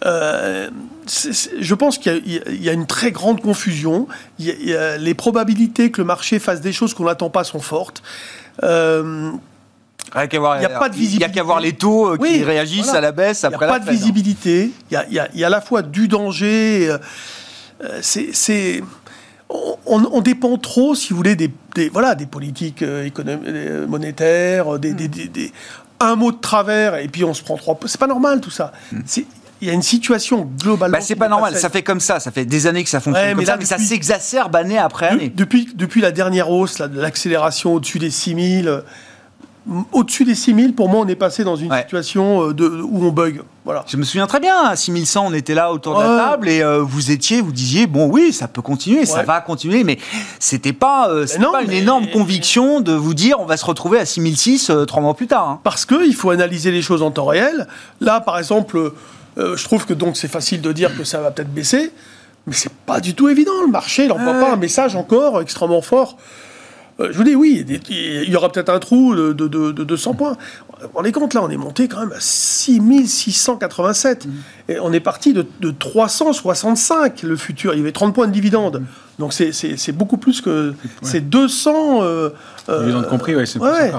Speaker 4: je pense qu'il y, a une très grande confusion. les probabilités que le marché fasse des choses qu'on n'attend pas sont fortes.
Speaker 1: Il n'y a pas de visibilité. Il n'y a qu'à voir les taux euh, qui réagissent à la baisse après
Speaker 4: Il n'y a pas de visibilité. Il y, a, à la fois du danger. Euh, euh, c'est on, dépend trop, si vous voulez, des, voilà, des politiques monétaires, des, un mot de travers, et puis on se prend trois. C'est pas normal tout ça. Hmm. Il y a une situation globalement.
Speaker 1: Bah, c'est pas normal, ça fait comme ça, ça fait des années que ça fonctionne comme mais ça, mais ça s'exacerbe année après année.
Speaker 4: Depuis, depuis la dernière hausse, l'accélération au-dessus des 6000, au-dessus des 6000, pour moi, on est passé dans une situation euh, de, où on bug. Voilà.
Speaker 1: Je me souviens très bien, à 6100, on était là autour de la table et euh, vous étiez, vous disiez, bon, oui, ça peut continuer, ça va continuer, mais c'était pas, euh, pas une énorme conviction de vous dire, on va se retrouver à 6006 trois mois plus tard. Hein.
Speaker 4: Parce qu'il faut analyser les choses en temps réel. Là, par exemple, je trouve que donc c'est facile de dire que ça va peut-être baisser, mais c'est pas du tout évident. Le marché, il n'envoie pas un message encore extrêmement fort. Euh, je vous dis, oui, il y aura peut-être un trou de, de, de, 200 points. On est compte, là, on est monté quand même à 6687. Mmh. Et on est parti de, 365, le futur. Il y avait 30 points de dividendes. Mmh. Donc c'est beaucoup plus que... C'est 200 euh,
Speaker 3: Euh, compris, ouais, c'est
Speaker 4: ouais,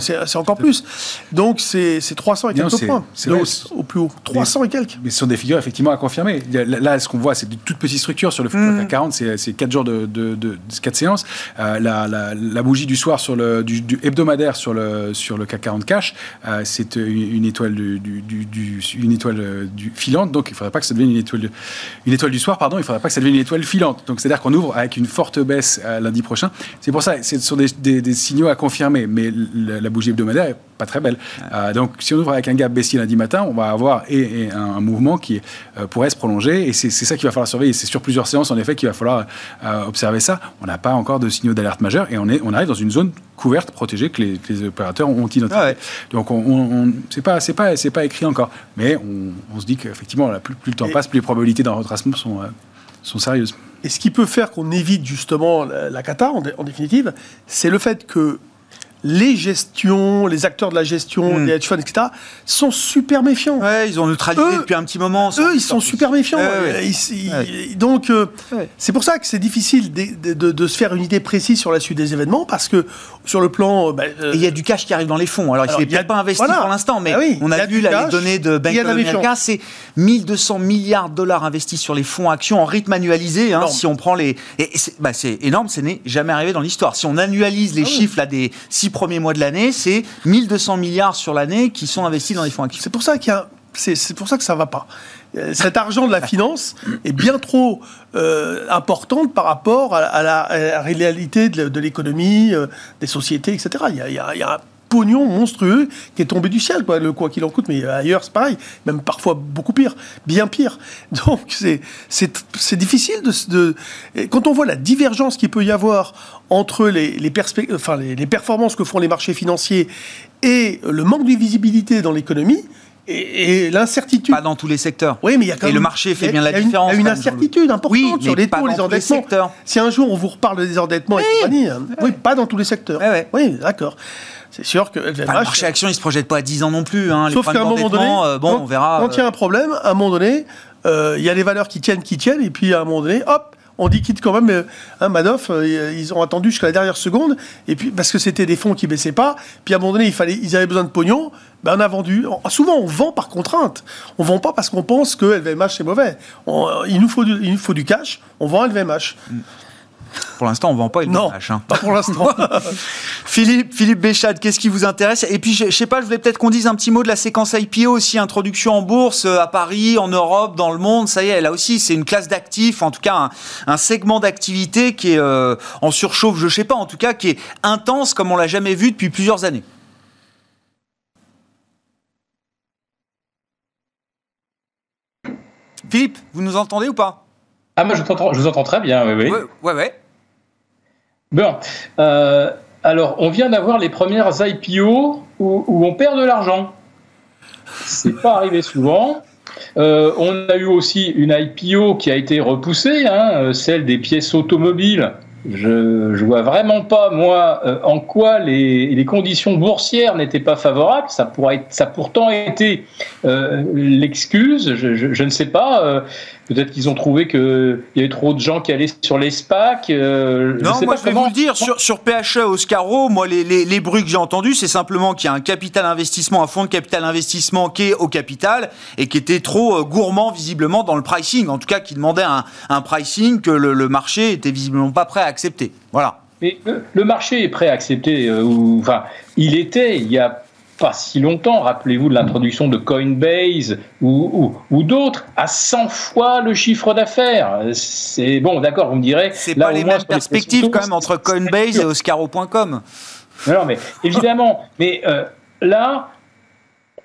Speaker 4: c'est encore plus. Donc c'est 300 et quelques points. C'est au plus haut. 300 et quelques.
Speaker 3: Mais ce sont des figures effectivement à confirmer. Là, ce qu'on voit, c'est de toutes petites structures sur le mmh. 40, c'est 4 jours de, de, de, 4 séances. Euh, la, la, la, bougie du soir sur le, du, hebdomadaire sur le, sur le CAC 40 cash, euh, c'est une, étoile du, du, du, une étoile du filante, donc il ne faudrait pas que ça devienne une étoile, une étoile du soir, pardon, il ne faudrait pas que ça devienne une étoile filante. Donc c'est-à-dire qu'on ouvre avec une forte baisse lundi prochain. C'est pour ça, ce sont des, des, des, signaux à confirmer, mais la, bougie hebdomadaire est pas très belle. Euh, donc si on ouvre avec un gap baissier lundi matin, on va avoir et, un, mouvement qui euh, pourrait se prolonger, et c'est ça qu'il va falloir surveiller. C'est sur plusieurs séances, en effet, qu'il va falloir euh, observer ça. On n'a pas encore de signaux d'alerte majeurs, et on, est, on arrive dans une zone couverte, protégée, que les, opérateurs ont identifiée. Donc on, on, c'est pas, pas, pas écrit encore, mais on, se dit qu'effectivement, plus, plus, le temps passe, plus les probabilités d'un retracement sont, sont sérieuses.
Speaker 4: Et ce qui peut faire qu'on évite justement la, cata, en, définitive, c'est le fait que les gestions, les acteurs de la gestion, hmm. les hedge funds, etc., sont super méfiants.
Speaker 1: Ouais, ils ont neutralisé depuis un petit moment.
Speaker 4: Eux, ils sont super méfiants. donc, euh, c'est pour ça que c'est difficile de, se faire une idée précise sur la suite des événements, parce que sur le plan...
Speaker 1: Euh, bah, euh, il y a du cash qui arrive dans les fonds. Alors, il n'est pas investi pour l'instant, mais ah on a, vu les données de Bank of America, c'est 1200 milliards de dollars investis sur les fonds actions en rythme annualisé. Hein, si on prend les... Bah, c'est énorme, ce n'est jamais arrivé dans l'histoire. Si on annualise les ah chiffres là, des six premiers mois de l'année, c'est 1200 milliards sur l'année qui sont investis dans les fonds actifs.
Speaker 4: C'est pour ça qu'il c'est pour ça que ça va pas. Euh, cet argent de la finance est bien trop euh, importante par rapport à, la, réalité de, l'économie, euh, des sociétés, etc. Il y a, il pognon monstrueux qui est tombé du ciel, quoi, le quoi qu'il en coûte, mais ailleurs c'est pareil, même parfois beaucoup pire, bien pire. [LAUGHS] Donc c'est, difficile de, de, Quand on voit la divergence qu'il peut y avoir entre les, les, enfin, les, performances que font les marchés financiers et le manque de visibilité dans l'économie, et, l'incertitude.
Speaker 1: Pas dans tous les secteurs.
Speaker 4: Oui, mais il y a
Speaker 1: quand Et le marché fait bien la différence.
Speaker 4: Il y a une incertitude importante sur les taux, les endettements. Si un jour on vous reparle des endettements et compagnie, hein, oui, pas dans tous les secteurs. Oui, d'accord c'est sûr que
Speaker 1: le marché action, il se projette pas à 10 ans non plus. Hein,
Speaker 4: Sauf qu'à un moment donné,
Speaker 1: euh, bon, on verra.
Speaker 4: Quand il y a un problème, à un moment donné, euh, il y a les valeurs qui tiennent, qui tiennent, et puis à un moment donné, hop, on dit quitte quand même. Hein, Madoff, euh, ils ont attendu jusqu'à la dernière seconde, et puis parce que c'était des fonds qui baissaient pas. Puis à un moment donné, ils avaient besoin de pognon. Ben on a vendu. Souvent, on vend par contrainte. On vend pas parce qu'on pense que LVMH c'est mauvais. du, il nous faut du cash. On vend LVMH.
Speaker 1: Pour l'instant, on ne vend pas une
Speaker 4: Non, hein. pas pour l'instant. [LAUGHS]
Speaker 1: Philippe, Philippe Béchade, qu'est-ce qui vous intéresse? Et puis, je ne sais pas, je voulais peut-être qu'on dise un petit mot de la séquence IPO aussi, introduction en bourse euh, à Paris, en Europe, dans le monde. Ça y est, là aussi, c'est une classe d'actifs, en tout cas un, segment d'activité qui est euh, en surchauffe, je ne sais pas, en tout cas qui est intense comme on l'a jamais vu depuis plusieurs années. Philippe, vous nous entendez ou pas?
Speaker 5: Ah, moi, je, vous entends très bien, oui, oui.
Speaker 1: Ouais, ouais.
Speaker 5: Bon, euh, alors, on vient d'avoir les premières IPO où, on perd de l'argent. C'est pas arrivé souvent. Euh, on a eu aussi une IPO qui a été repoussée, hein, celle des pièces automobiles je ne vois vraiment pas, moi, euh, en quoi les, conditions boursières n'étaient pas favorables. Ça, ça a pourtant été euh, l'excuse. Je, ne sais pas. Euh, peut-être qu'ils ont trouvé qu'il y avait trop de gens qui allaient sur les SPAC.
Speaker 1: non, moi, je vais vous le dire. Sur, sur PHE, Oscaro, moi, les, les, bruits que j'ai entendus, c'est simplement qu'il y a un capital investissement, un fonds de capital investissement qui est au capital et qui était trop gourmand, visiblement, dans le pricing. En tout cas, qui demandait un, un pricing que le, le marché était visiblement pas prêt à accepter. Voilà.
Speaker 5: Mais le, marché est prêt à accepter, euh, enfin, il était il y a pas si longtemps, rappelez-vous de l'introduction de Coinbase ou, ou, d'autres, à 100 fois le chiffre d'affaires. C'est bon, d'accord, vous me direz.
Speaker 1: C'est pas les mêmes perspectives quand même entre Coinbase et Oscaro.com.
Speaker 5: Non, mais évidemment, mais euh, là,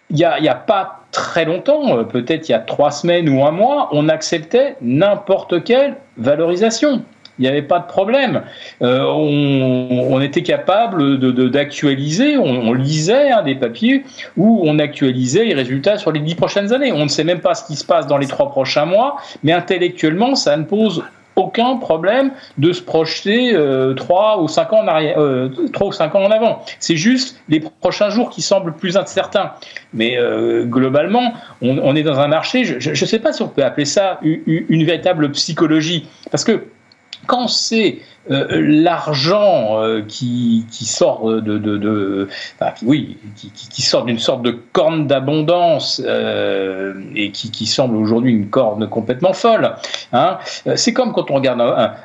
Speaker 5: il n'y a, a, pas très longtemps, euh, peut-être il y a trois semaines ou un mois, on acceptait n'importe quelle valorisation il n'y avait pas de problème. Euh, on, était capable d'actualiser, on, lisait hein, des papiers où on actualisait les résultats sur les dix prochaines années. On ne sait même pas ce qui se passe dans les trois prochains mois, mais intellectuellement, ça ne pose aucun problème de se projeter euh, trois ou cinq ans en arrière, euh, ou cinq ans en avant. C'est juste les prochains jours qui semblent plus incertains. Mais globalement, on, est dans un marché. Je ne sais pas si on peut appeler ça une, une véritable psychologie, parce que quand c'est euh, l'argent euh, qui, sort de, oui, qui, sort d'une sorte de corne d'abondance euh, et qui, semble aujourd'hui une corne complètement folle. Hein. C'est comme quand on regarde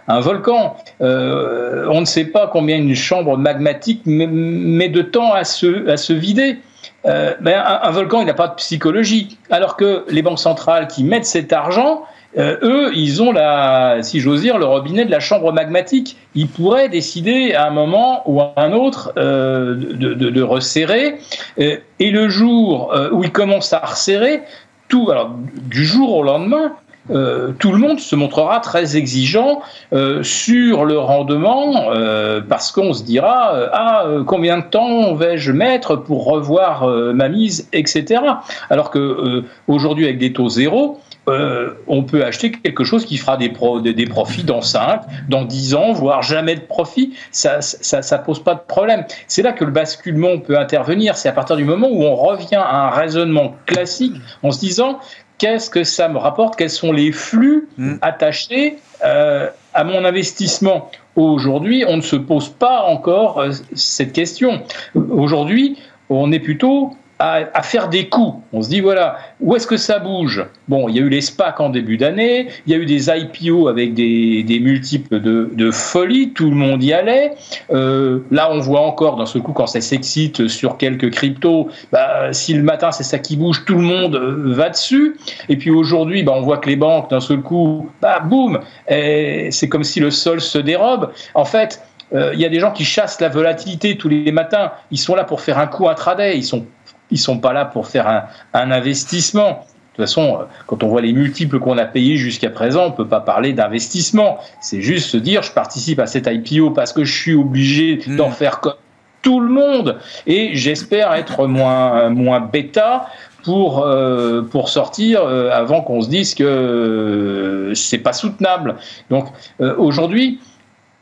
Speaker 5: un, volcan, on ne sait pas combien une chambre magmatique met, de temps à se, à se vider. Un, volcan, il n'a pas de psychologie. Alors que les banques centrales qui mettent cet argent, euh, eux, ils ont, la, si j'ose dire, le robinet de la chambre magmatique. Ils pourraient décider à un moment ou à un autre euh, de, de, de, resserrer. Euh, et le jour euh, où ils commencent à resserrer, tout, alors, du jour au lendemain, euh, tout le monde se montrera très exigeant euh, sur le rendement euh, parce qu'on se dira ah combien de temps vais-je mettre pour revoir ma mise etc alors que aujourd'hui avec des taux zéro euh, on peut acheter quelque chose qui fera des, pro, des, des, profits dans 5, dans 10 ans, voire jamais de profit. Ça ne ça, ça pose pas de problème. C'est là que le basculement peut intervenir. C'est à partir du moment où on revient à un raisonnement classique en se disant qu'est-ce que ça me rapporte, quels sont les flux mmh. attachés euh, à mon investissement? Aujourd'hui, on ne se pose pas encore euh, cette question. Aujourd'hui, on est plutôt à, faire des coups. On se dit, voilà, où est-ce que ça bouge? Bon, il y a eu les SPAC en début d'année, il y a eu des IPO avec des, multiples de, de, folie, tout le monde y allait. Euh, là, on voit encore, d'un seul coup, quand ça s'excite sur quelques cryptos, bah, si le matin c'est ça qui bouge, tout le monde euh, va dessus. Et puis aujourd'hui, bah, on voit que les banques, d'un seul coup, bah, boum, c'est comme si le sol se dérobe. En fait, euh, il y a des gens qui chassent la volatilité tous les matins. Ils sont là pour faire un coup intraday. Ils sont ils sont pas là pour faire un, un investissement. De toute façon, quand on voit les multiples qu'on a payés jusqu'à présent, on peut pas parler d'investissement. C'est juste se dire, je participe à cette IPO parce que je suis obligé mmh. d'en faire comme tout le monde. Et j'espère être moins, moins bêta pour, euh, pour sortir euh, avant qu'on se dise que euh, c'est pas soutenable. Donc euh, aujourd'hui,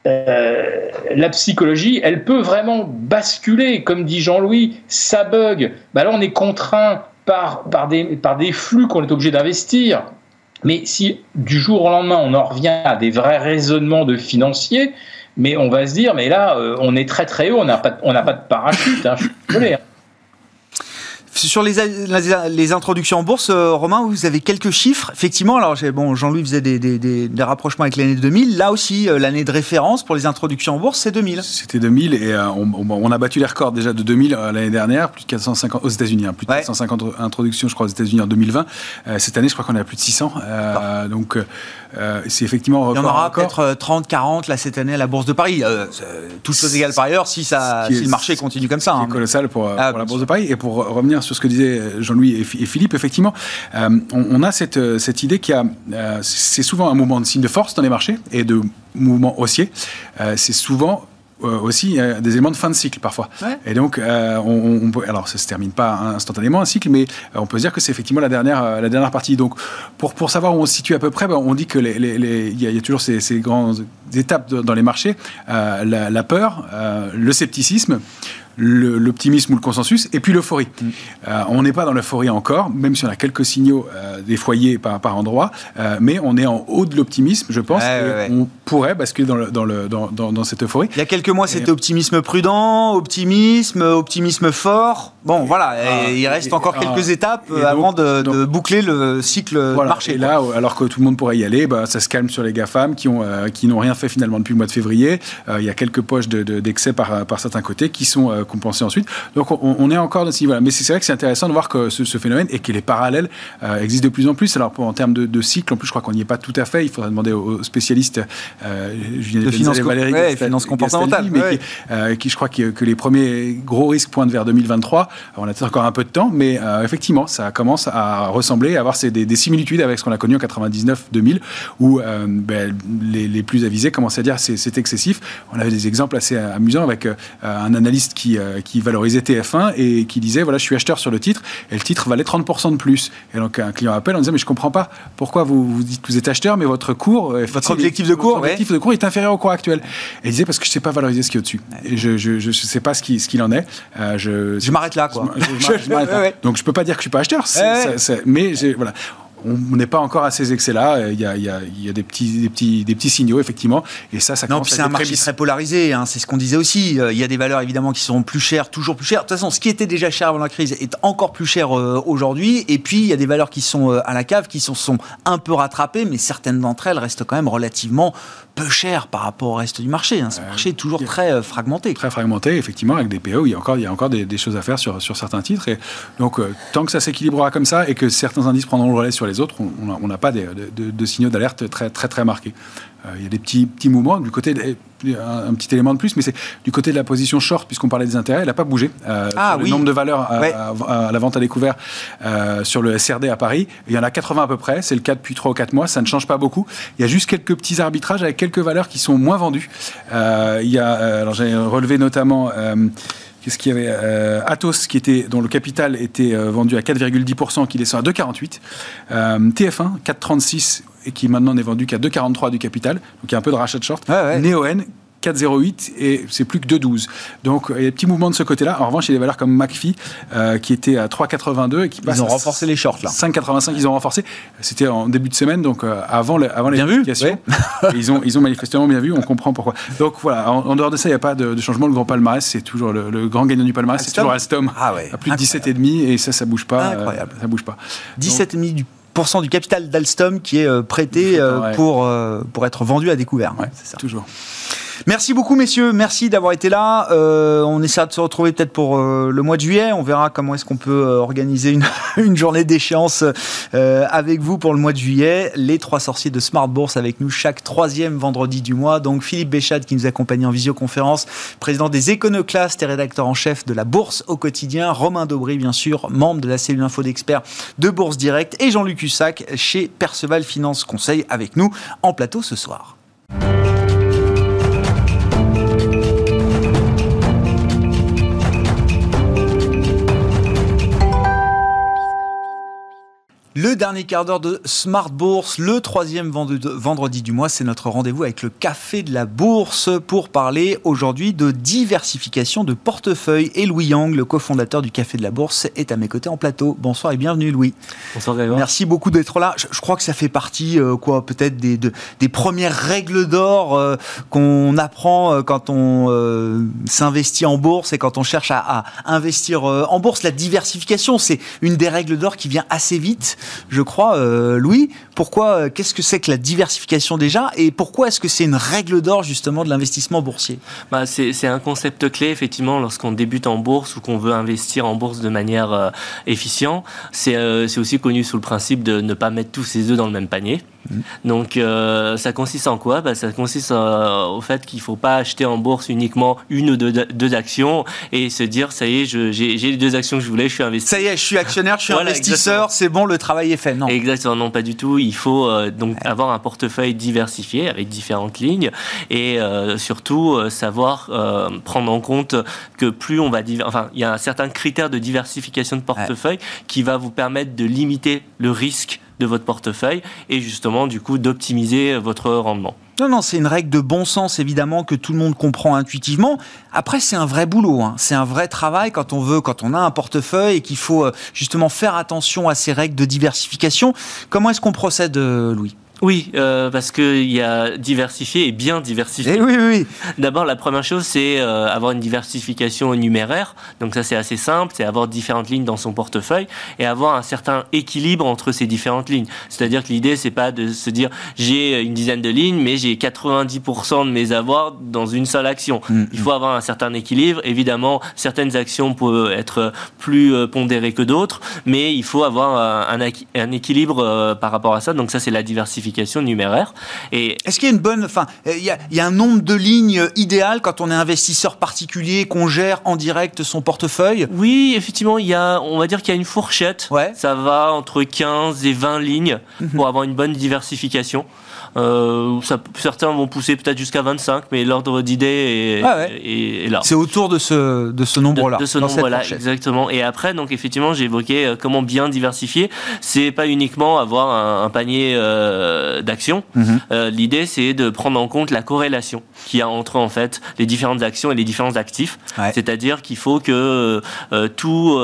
Speaker 5: euh, la psychologie, elle peut vraiment basculer, comme dit Jean-Louis, ça bug. Bah là, on est contraint par, par, des, par des flux qu'on est obligé d'investir. Mais si du jour au lendemain, on en revient à des vrais raisonnements de financiers, mais on va se dire, mais là, euh, on est très très haut, on n'a pas, pas de parachute. Hein, je suis désolé. Hein.
Speaker 1: Sur les, les, introductions en bourse, euh, Romain, vous avez quelques chiffres. Effectivement, alors bon, Jean-Louis faisait des, des, des, des, rapprochements avec l'année 2000. Là aussi, euh, l'année de référence pour les introductions en bourse, c'est 2000.
Speaker 3: C'était 2000 et euh, on, on, a battu les records déjà de 2000 euh, l'année dernière, plus de 450 aux États-Unis, hein, plus de ouais. 450 introductions, je crois, aux États-Unis en 2020. Euh, cette année, je crois qu'on est à plus de 600. Ah. Donc, c'est effectivement.
Speaker 1: Record, Il y en aura peut-être 30, 40 là cette année à la bourse de Paris. toutes choses égales par ailleurs, si ça, si le marché continue comme ça.
Speaker 3: C'est hein. colossal pour, ah, pour la bourse de Paris. Et pour revenir sur ce que disait Jean-Louis et, Philippe, effectivement, euh, on, on, a cette, euh, cette idée qu'il y a, euh, c'est souvent un moment de signe de force dans les marchés et de mouvement haussier. Euh, c'est souvent aussi des éléments de fin de cycle parfois. Ouais. Et donc, euh, on, on, peut, alors ça se termine pas instantanément un cycle, mais on peut se dire que c'est effectivement la dernière, la dernière partie. Donc, pour, pour savoir où on se situe à peu près, ben, on dit que les, les, y a, il y a toujours ces, ces grandes étapes dans les marchés euh, la, la, peur, euh, le scepticisme l'optimisme ou le consensus, et puis l'euphorie. Mm. Euh, on n'est pas dans l'euphorie encore, même si on a quelques signaux euh, des foyers par, par endroit, euh, mais on est en haut de l'optimisme, je pense, ouais, ouais, ouais. on pourrait basculer dans, le, dans, le, dans, cette euphorie.
Speaker 1: Il y a quelques mois, c'était optimisme prudent, optimisme, optimisme fort. Bon, voilà, ah, il reste encore et, quelques ah, étapes avant de, donc, de, boucler le cycle
Speaker 3: voilà,
Speaker 1: marché.
Speaker 3: Et là, alors que tout le monde pourrait y aller, bah, ça se calme sur les GAFAM qui ont qui n'ont rien fait finalement depuis le mois de février. il y a quelques poches d'excès de, par, par certains côtés qui sont compensés ensuite. Donc on, on, est encore dans ce niveau-là. Mais c'est vrai que c'est intéressant de voir que ce, ce phénomène et que les parallèles euh, existent de plus en plus. Alors pour, en termes de, de, cycle, en plus je crois qu'on n'y est pas tout à fait. Il faudra demander aux, spécialistes, euh,
Speaker 1: Julien de finance, Valérie, ouais, finance comportementale,
Speaker 3: mais ouais. qui, euh, qui, je crois que, que, les premiers gros risques pointent vers 2023. on a peut-être encore un peu de temps, mais euh, effectivement, ça commence à ressembler, à avoir ces, des, des, similitudes avec ce qu'on a connu en 99-2000, où ben, les, les, plus avisés commençaient à dire c'est excessif. On avait des exemples assez amusants avec un analyste qui, qui qui valorisait TF1 et qui disait voilà, je suis acheteur sur le titre et le titre valait 30% de plus. Et donc un client appelle en disant mais je comprends pas pourquoi vous, vous dites que vous êtes acheteur, mais votre cours,
Speaker 1: euh, votre objectif de cours,
Speaker 3: objectif ouais. de cours est inférieur au cours actuel. Et il disait parce que je sais pas valoriser ce qui est au-dessus. Et je, je, je sais pas ce qu'il ce qu'il en est.
Speaker 1: Euh, je je m'arrête là quoi.
Speaker 3: Je, je. [LAUGHS] Donc je peux pas dire que je suis pas acheteur, c est, c est, c est, mais voilà on n'est pas encore à ces excès-là. Il y a, il y a, il y a des, petits, des, petits, des petits signaux, effectivement. Et ça, ça
Speaker 1: Non, puis c'est un marché très polarisé. Hein, c'est ce qu'on disait aussi. Euh, il y a des valeurs, évidemment, qui sont plus chères, toujours plus chères. De toute façon, ce qui était déjà cher avant la crise est encore plus cher euh, aujourd'hui. Et puis, il y a des valeurs qui sont euh, à la cave, qui sont, sont un peu rattrapées, mais certaines d'entre elles restent quand même relativement peu chères par rapport au reste du marché. Hein. Ce marché est toujours très fragmenté.
Speaker 3: Très fragmenté, effectivement, avec des PO. Il y a encore, il y a encore des, des choses à faire sur, sur certains titres. Et donc, tant que ça s'équilibrera comme ça et que certains indices prendront le relais sur les autres, on n'a pas de, de, signaux d'alerte très, très, très marqués. Euh, il y a des petits, petits mouvements du côté un, petit élément de plus, mais c'est du côté de la position short, puisqu'on parlait des intérêts, elle n'a pas bougé. Euh, ah, le nombre de valeurs à, la vente à découvert euh, sur le SRD à Paris, il y en a 80 à peu près, c'est le cas depuis 3 ou 4 mois, ça ne change pas beaucoup. Il y a juste quelques petits arbitrages avec quelques valeurs qui sont moins vendues. il y a, alors j'ai relevé notamment Qu'est-ce qu'il y avait euh, Atos, qui était, dont le capital était euh, vendu à 4,10%, qui descend à 2,48. Euh, TF1, 4,36 et qui maintenant n'est vendu qu'à 2,43 du capital. Donc il y a un peu de rachat de short. Ouais, Neoen, 4,08 et c'est plus que 2,12. Donc il y a des petits mouvements de ce côté-là. En revanche, il y a des valeurs comme McPhee euh, qui était à 3,82 et qui
Speaker 1: Ils ont renforcé les shorts là.
Speaker 3: 5,85 ils ont renforcé. C'était en début de semaine, donc euh, avant, les, avant
Speaker 1: bien
Speaker 3: vu,
Speaker 1: ils,
Speaker 3: ont, ils ont manifestement bien vu, on comprend pourquoi. Donc voilà, en, dehors de ça, il n'y a pas de, changement. Le grand palmarès, c'est toujours le, grand gagnant du palmarès, c'est toujours Alstom ah ouais, à plus de 17,5 et ça, ça bouge pas.
Speaker 1: Euh, Incroyable.
Speaker 3: ça bouge pas.
Speaker 1: 17,5 du du capital d'Alstom qui est prêté pour, pour être vendu à découvert.
Speaker 3: c'est ça. Toujours.
Speaker 1: Merci beaucoup, messieurs. Merci d'avoir été là. Euh, on essaiera de se retrouver peut-être pour euh, le mois de juillet. On verra comment est-ce qu'on peut euh, organiser une, [LAUGHS] journée d'échéance avec vous pour le mois de juillet. Les trois sorciers de Smart Bourse avec nous chaque troisième vendredi du mois. Donc Philippe Béchade qui nous accompagne en visioconférence, président des Éconoclastes et rédacteur en chef de la Bourse au quotidien. Romain Daubry, bien sûr, membre de la cellule info d'experts de Bourse Direct. Et Jean-Luc Hussac chez Perceval Finance Conseil avec nous en plateau ce soir. Le dernier quart d'heure de Smart Bourse, le troisième vendredi du mois, c'est notre rendez-vous avec le Café de la Bourse pour parler aujourd'hui de diversification de portefeuille. Et Louis Yang, le cofondateur du Café de la Bourse, est à mes côtés en plateau. Bonsoir et bienvenue Louis.
Speaker 6: Bonsoir Grégoire.
Speaker 1: Merci beaucoup d'être là. Je, crois que ça fait partie, euh, quoi, peut-être des, des premières règles d'or euh, qu'on apprend euh, quand on s'investit en bourse et quand on cherche à, à investir en bourse. La diversification, c'est une des règles d'or qui vient assez vite je crois, euh, Louis. Pourquoi euh, Qu'est-ce que c'est que la diversification déjà Et pourquoi est-ce que c'est une règle d'or justement de l'investissement boursier?
Speaker 6: Bah, C'est un concept clé effectivement lorsqu'on débute en bourse ou qu'on veut investir en bourse de manière euh, efficiente. C'est aussi connu sous le principe de ne pas mettre tous ses œufs dans le même panier. Donc euh, ça consiste en quoi? Bah, Ça consiste euh, au fait qu'il ne faut pas acheter en bourse uniquement une ou deux, actions et se dire ça y est, j'ai les deux actions que je voulais, je suis investi.
Speaker 1: Ça y est, je suis actionnaire, je suis [LAUGHS] investisseur, c'est bon, le travail est fait. Non.
Speaker 6: Exactement, non pas du tout. Il faut euh, donc avoir un portefeuille diversifié avec différentes lignes et surtout savoir prendre en compte que plus on va... Enfin, il y a un certain critère de diversification de portefeuille qui va vous permettre de limiter le risque de votre portefeuille et justement du coup d'optimiser votre rendement.
Speaker 1: Non, non, c'est une règle de bon sens, évidemment, que tout le monde comprend intuitivement. Après, c'est un vrai boulot, hein. c'est un vrai travail quand on veut, quand on a un portefeuille et qu'il faut euh, justement faire attention à ces règles de diversification. Comment est-ce qu'on procède, euh, Louis?
Speaker 6: Oui, euh, parce qu'il y a diversifié et bien diversifié.
Speaker 1: Eh oui, oui. [LAUGHS]
Speaker 6: D'abord, la première chose, c'est euh, avoir une diversification numéraire. Donc ça, c'est assez simple, c'est avoir différentes lignes dans son portefeuille et avoir un certain équilibre entre ces différentes lignes. C'est-à-dire que l'idée, c'est pas de se dire j'ai une dizaine de lignes, mais j'ai 90% de mes avoirs dans une seule action. Mm, Il faut mm. avoir un certain équilibre. Évidemment, certaines actions peuvent être plus euh, pondérées que d'autres, mais il faut avoir un, un équilibre par rapport à ça. Donc ça, c'est la diversification numéraire.
Speaker 1: Et est-ce qu'il y a une bonne, enfin, il y, a, un nombre de lignes idéal quand on est investisseur particulier, qu'on gère en direct son portefeuille?
Speaker 6: Oui, effectivement, il y a, on va dire qu'il y a une fourchette. Ouais. Ça va entre 15 et 20 lignes mhm. pour avoir une bonne diversification. Euh, ça, certains vont pousser peut-être jusqu'à 25, mais l'ordre d'idée est, là.
Speaker 1: C'est autour de ce, de ce nombre-là.
Speaker 6: De, ce nombre-là, exactement. Et après, donc effectivement, j'ai évoqué euh, comment bien diversifier. C'est pas uniquement avoir un, panier euh, d'actions. Mhm. L'idée, c'est de prendre en compte la corrélation qu'il y a entre en fait les différentes actions et les différents actifs. C'est-à-dire qu'il faut que tout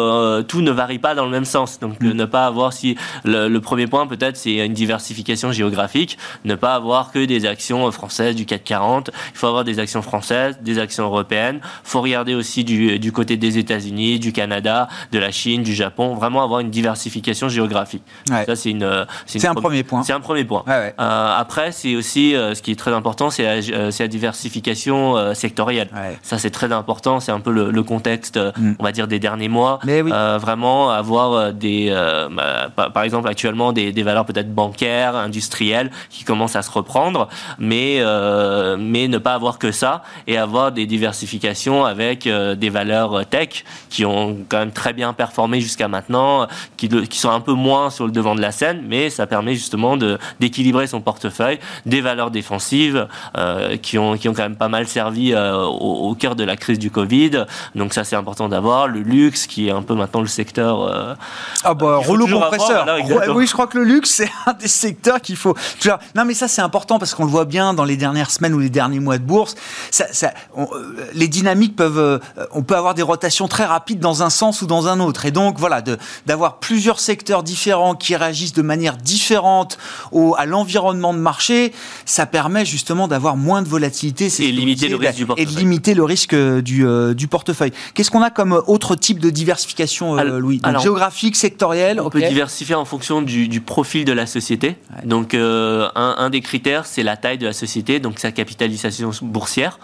Speaker 6: tout ne varie pas dans le même sens. Donc mhm. ne pas avoir si le, premier point peut-être c'est une diversification géographique, ne pas avoir que des actions françaises du CAC 40. Il faut avoir des actions françaises, des actions européennes. Il faut regarder aussi du, du côté des États-Unis, du Canada, de la Chine, du Japon. Vraiment avoir une diversification géographique.
Speaker 1: Ça c'est une c'est un premier point.
Speaker 6: C'est un premier point. Euh, après c'est aussi euh, ce qui est très important, c'est la, euh, la, diversification sectorielle. Ça c'est très important. C'est un peu le, contexte, mm. on va dire des derniers mois. Mais oui. vraiment avoir des bah, par exemple actuellement des, des valeurs peut-être bancaires, industrielles qui commencent à se reprendre, mais mais ne pas avoir que ça et avoir des diversifications avec des valeurs tech qui ont quand même très bien performé jusqu'à maintenant, qui, qui, sont un peu moins sur le devant de la scène, mais ça permet justement d'équilibrer son portefeuille, des valeurs défensives euh, qui, ont, qui ont quand même pas mal servi euh, au, cœur de la crise du Covid. Donc ça c'est important d'avoir. Le luxe qui est un peu maintenant le secteur... Euh,
Speaker 1: ah bah rouleau compresseur. oui je crois que le luxe [LAUGHS] c'est un des secteurs qu'il faut... Non mais ça c'est important parce qu'on le voit bien dans les dernières semaines ou les derniers mois de bourse. Ça, ça, les dynamiques peuvent... on peut avoir des rotations très rapides dans un sens ou dans un autre. Et donc voilà, d'avoir plusieurs secteurs différents qui réagissent de manière différente au, à l'environnement de marché, ça permet justement d'avoir moins de volatilité.
Speaker 6: Et limiter le risque du portefeuille.
Speaker 1: Et de limiter le risque du, euh, du portefeuille. Qu'est-ce qu'on a comme autre type de diversification, euh, Louis? Donc, Géographique, sectorielle
Speaker 6: On peut diversifier en fonction du, du profil de la société. Donc euh, un, un, des critères, c'est la taille de la société, donc sa capitalisation boursière.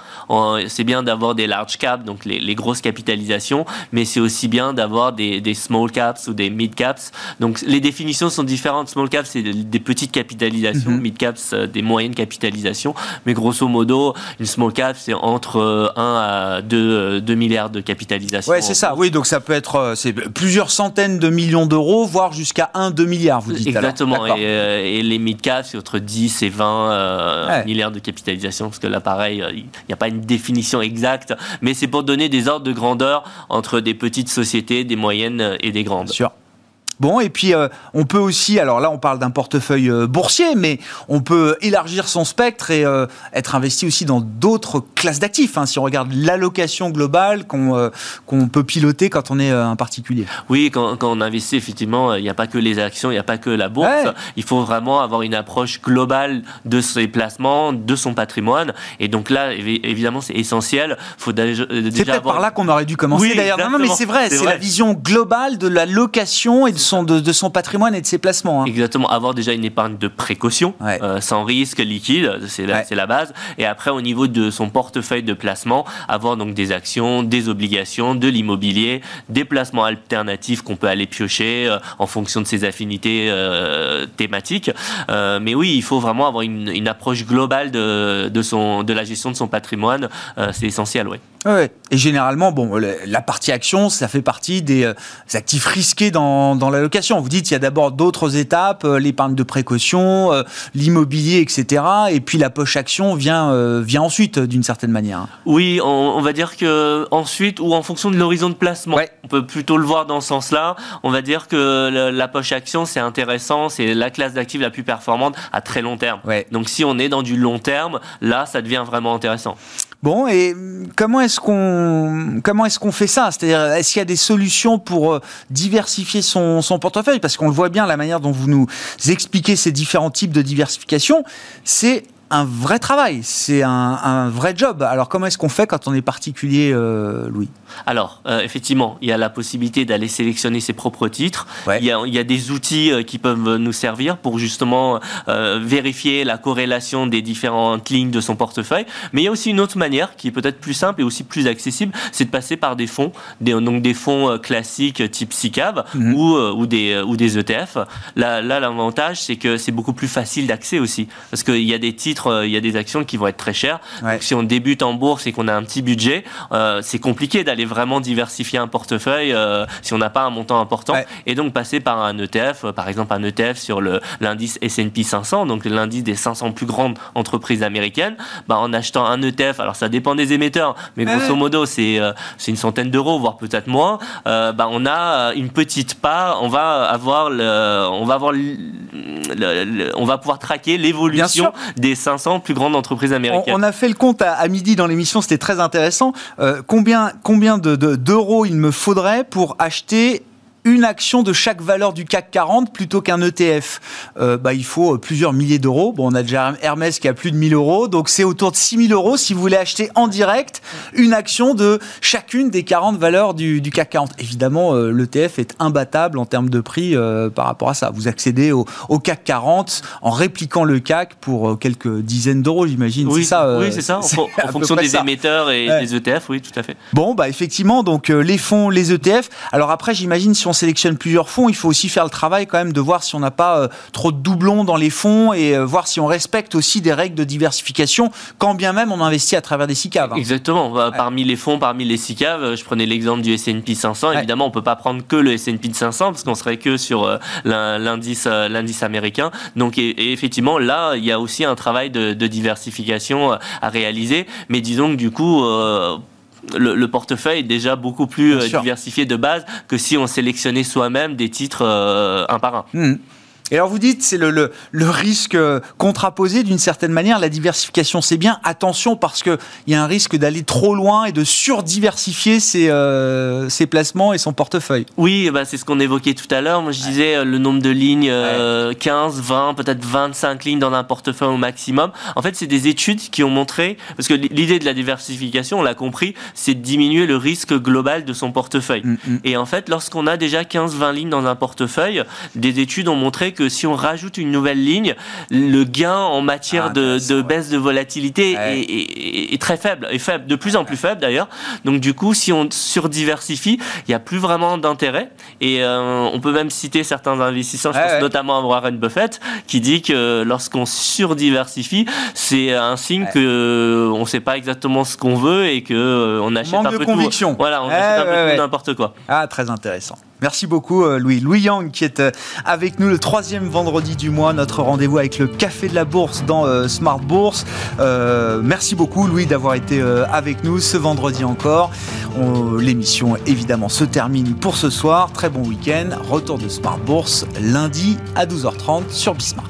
Speaker 6: C'est bien d'avoir des large caps, donc les, les grosses capitalisations, mais c'est aussi bien d'avoir des, des small caps ou des mid caps. Donc les définitions sont différentes. Small caps, c'est des petites capitalisations, mhm. mid caps, euh, des moyennes capitalisations. Mais grosso modo, une small cap, c'est entre 1 euh, à 2, 2 euh, milliards de capitalisation.
Speaker 1: Ouais, c'est ça. Oui, donc ça peut être plusieurs centaines de millions d'euros, voire jusqu'à 1, 2 milliards, vous dites.
Speaker 6: Exactement. Et, les mid caps, c'est entre 10 et 20 milliards de capitalisation, parce que là, pareil, il n'y a pas une définition exacte, mais c'est pour donner des ordres de grandeur entre des petites sociétés, des moyennes et des grandes.
Speaker 1: Sûr. Bon, et puis euh, on peut aussi, alors là on parle d'un portefeuille euh, boursier, mais on peut élargir son spectre et euh, être investi aussi dans d'autres classes d'actifs. Hein, si on regarde l'allocation globale qu'on qu'on peut piloter quand on est un particulier.
Speaker 6: Oui, quand, quand on investit, effectivement, il n'y a pas que les actions, il n'y a pas que la bourse. Il faut vraiment avoir une approche globale de ses placements, de son patrimoine. Et donc là, évidemment, c'est essentiel.
Speaker 1: Faut déjà c'est peut-être par là qu'on aurait dû commencer d'ailleurs. Non, non, mais c'est vrai, c'est la vision globale de la location et de de, son patrimoine et de ses placements.
Speaker 6: Hein. Exactement, avoir déjà une épargne de précaution, euh, sans risque, liquide, c'est la, la, base. Et après, au niveau de son portefeuille de placement, avoir donc des actions, des obligations, de l'immobilier, des placements alternatifs qu'on peut aller piocher euh, en fonction de ses affinités euh, thématiques. mais oui, il faut vraiment avoir une, une approche globale de, de, son, de la gestion de son patrimoine. c'est essentiel, oui.
Speaker 1: Ouais. Et généralement, bon, la partie action, ça fait partie des, euh, actifs risqués dans, dans l'allocation. Vous dites, il y a d'abord d'autres étapes, euh, l'épargne de précaution, euh, l'immobilier, etc. Et puis la poche action vient, vient ensuite, d'une certaine manière.
Speaker 6: Oui, on, va dire que ensuite, ou en fonction de l'horizon de placement, on peut plutôt le voir dans ce sens-là. On va dire que la poche action, c'est intéressant, c'est la classe d'actifs la plus performante à très long terme. Donc si on est dans du long terme, là, ça devient vraiment intéressant.
Speaker 1: Bon, et comment est-ce qu'on comment est-ce qu'on fait ça? C'est-à-dire, est-ce qu'il y a des solutions pour euh, diversifier son, son portefeuille? Parce qu'on le voit bien, la manière dont vous nous expliquez ces différents types de diversification, c'est un vrai travail, c'est un, vrai job. Alors comment est-ce qu'on fait quand on est particulier, euh, Louis?
Speaker 6: Alors, euh, effectivement, il y a la possibilité d'aller sélectionner ses propres titres. Il, y a, des outils euh, qui peuvent nous servir pour justement vérifier la corrélation des différentes lignes de son portefeuille. Mais il y a aussi une autre manière qui est peut-être plus simple et aussi plus accessible, c'est de passer par des fonds, des, donc des fonds classiques type SICAV mhm. ou, ou, des, ou des ETF. Là, l'avantage, c'est que c'est beaucoup plus facile d'accès aussi. Parce qu'il y a des titres titres, il y a des actions qui vont être très chères. Donc, si on débute en bourse et qu'on a un petit budget, c'est compliqué d'aller vraiment diversifier un portefeuille si on n'a pas un montant important. Et donc passer par un ETF, par exemple un ETF sur l'indice S&P 500, donc l'indice des 500 plus grandes entreprises américaines, bah, en achetant un ETF, alors ça dépend des émetteurs, mais grosso modo c'est c'est une centaine d'euros, voire peut-être moins, bah, on a une petite part, on va avoir le, on va avoir on va pouvoir traquer l'évolution des 500 plus grandes entreprises américaines.
Speaker 1: On, a fait le compte à, midi dans l'émission, c'était très intéressant. Euh, combien combien d'euros il me faudrait pour acheter une action de chaque valeur du CAC 40 plutôt qu'un ETF. Euh, bah, il faut euh, plusieurs milliers d'euros. Bon, on a déjà Hermès qui a plus de 1000 euros, donc c'est autour de 6000 euros si vous voulez acheter en direct une action de chacune des 40 valeurs du, CAC 40. Évidemment, euh, l'ETF est imbattable en termes de prix par rapport à ça. Vous accédez au, CAC 40 en répliquant le CAC pour quelques dizaines d'euros, j'imagine.
Speaker 6: Oui,
Speaker 1: c'est ça.
Speaker 6: oui, c'est ça. En, [LAUGHS] fonction des émetteurs et des ETF, oui, tout à fait.
Speaker 1: Bon, bah effectivement, donc les fonds, les ETF. Alors après, j'imagine si on sélectionne plusieurs fonds, il faut aussi faire le travail quand même de voir si on n'a pas euh, trop de doublons dans les fonds et euh, voir si on respecte aussi des règles de diversification, quand bien même on investit à travers des SICAV. Hein.
Speaker 6: Exactement. Bah, parmi les fonds, parmi les SICAV, euh, je prenais l'exemple du S&P 500. Évidemment, on peut pas prendre que le S&P 500 parce qu'on serait que sur l'indice l'indice américain. Donc, et, effectivement, là, il y a aussi un travail de, diversification à réaliser. Mais disons que du coup, le, portefeuille est déjà beaucoup plus euh, diversifié de base que si on sélectionnait soi-même des titres euh, un par un.
Speaker 1: Hmm. Et alors vous dites, c'est le, le, le, risque euh, contraposé d'une certaine manière. La diversification, c'est bien. Attention, parce qu'il y a un risque d'aller trop loin et de surdiversifier ses, euh, ses placements et son portefeuille.
Speaker 6: Oui, bah c'est ce qu'on évoquait tout à l'heure. Moi, je disais euh, le nombre de lignes, 15, 20, peut-être 25 lignes dans un portefeuille au maximum. En fait, c'est des études qui ont montré, parce que l'idée de la diversification, on l'a compris, c'est de diminuer le risque global de son portefeuille. Mm, mm. Et en fait, lorsqu'on a déjà 15-20 lignes dans un portefeuille, des études ont montré que si on rajoute une nouvelle ligne, le gain en matière ah, de, baisse de volatilité est, très faible, est faible, de plus en plus faible d'ailleurs. Donc du coup, si on surdiversifie, il n'y a plus vraiment d'intérêt. Et euh, on peut même citer certains investisseurs, je pense notamment à Warren Buffett, qui dit que lorsqu'on surdiversifie, c'est un signe qu'on que on ne sait pas exactement ce qu'on veut et que euh, on achète un peu
Speaker 1: conviction.
Speaker 6: Voilà, on achète un peu n'importe quoi.
Speaker 1: Ah, très intéressant. Merci beaucoup euh, Louis. Louis Yang qui est euh, avec nous le troisième vendredi du mois, notre rendez-vous avec le Café de la Bourse dans euh, Smart Bourse. merci beaucoup Louis d'avoir été avec nous ce vendredi encore. L'émission évidemment se termine pour ce soir. Très bon week-end. Retour de Smart Bourse lundi à 12h30 sur Bismart.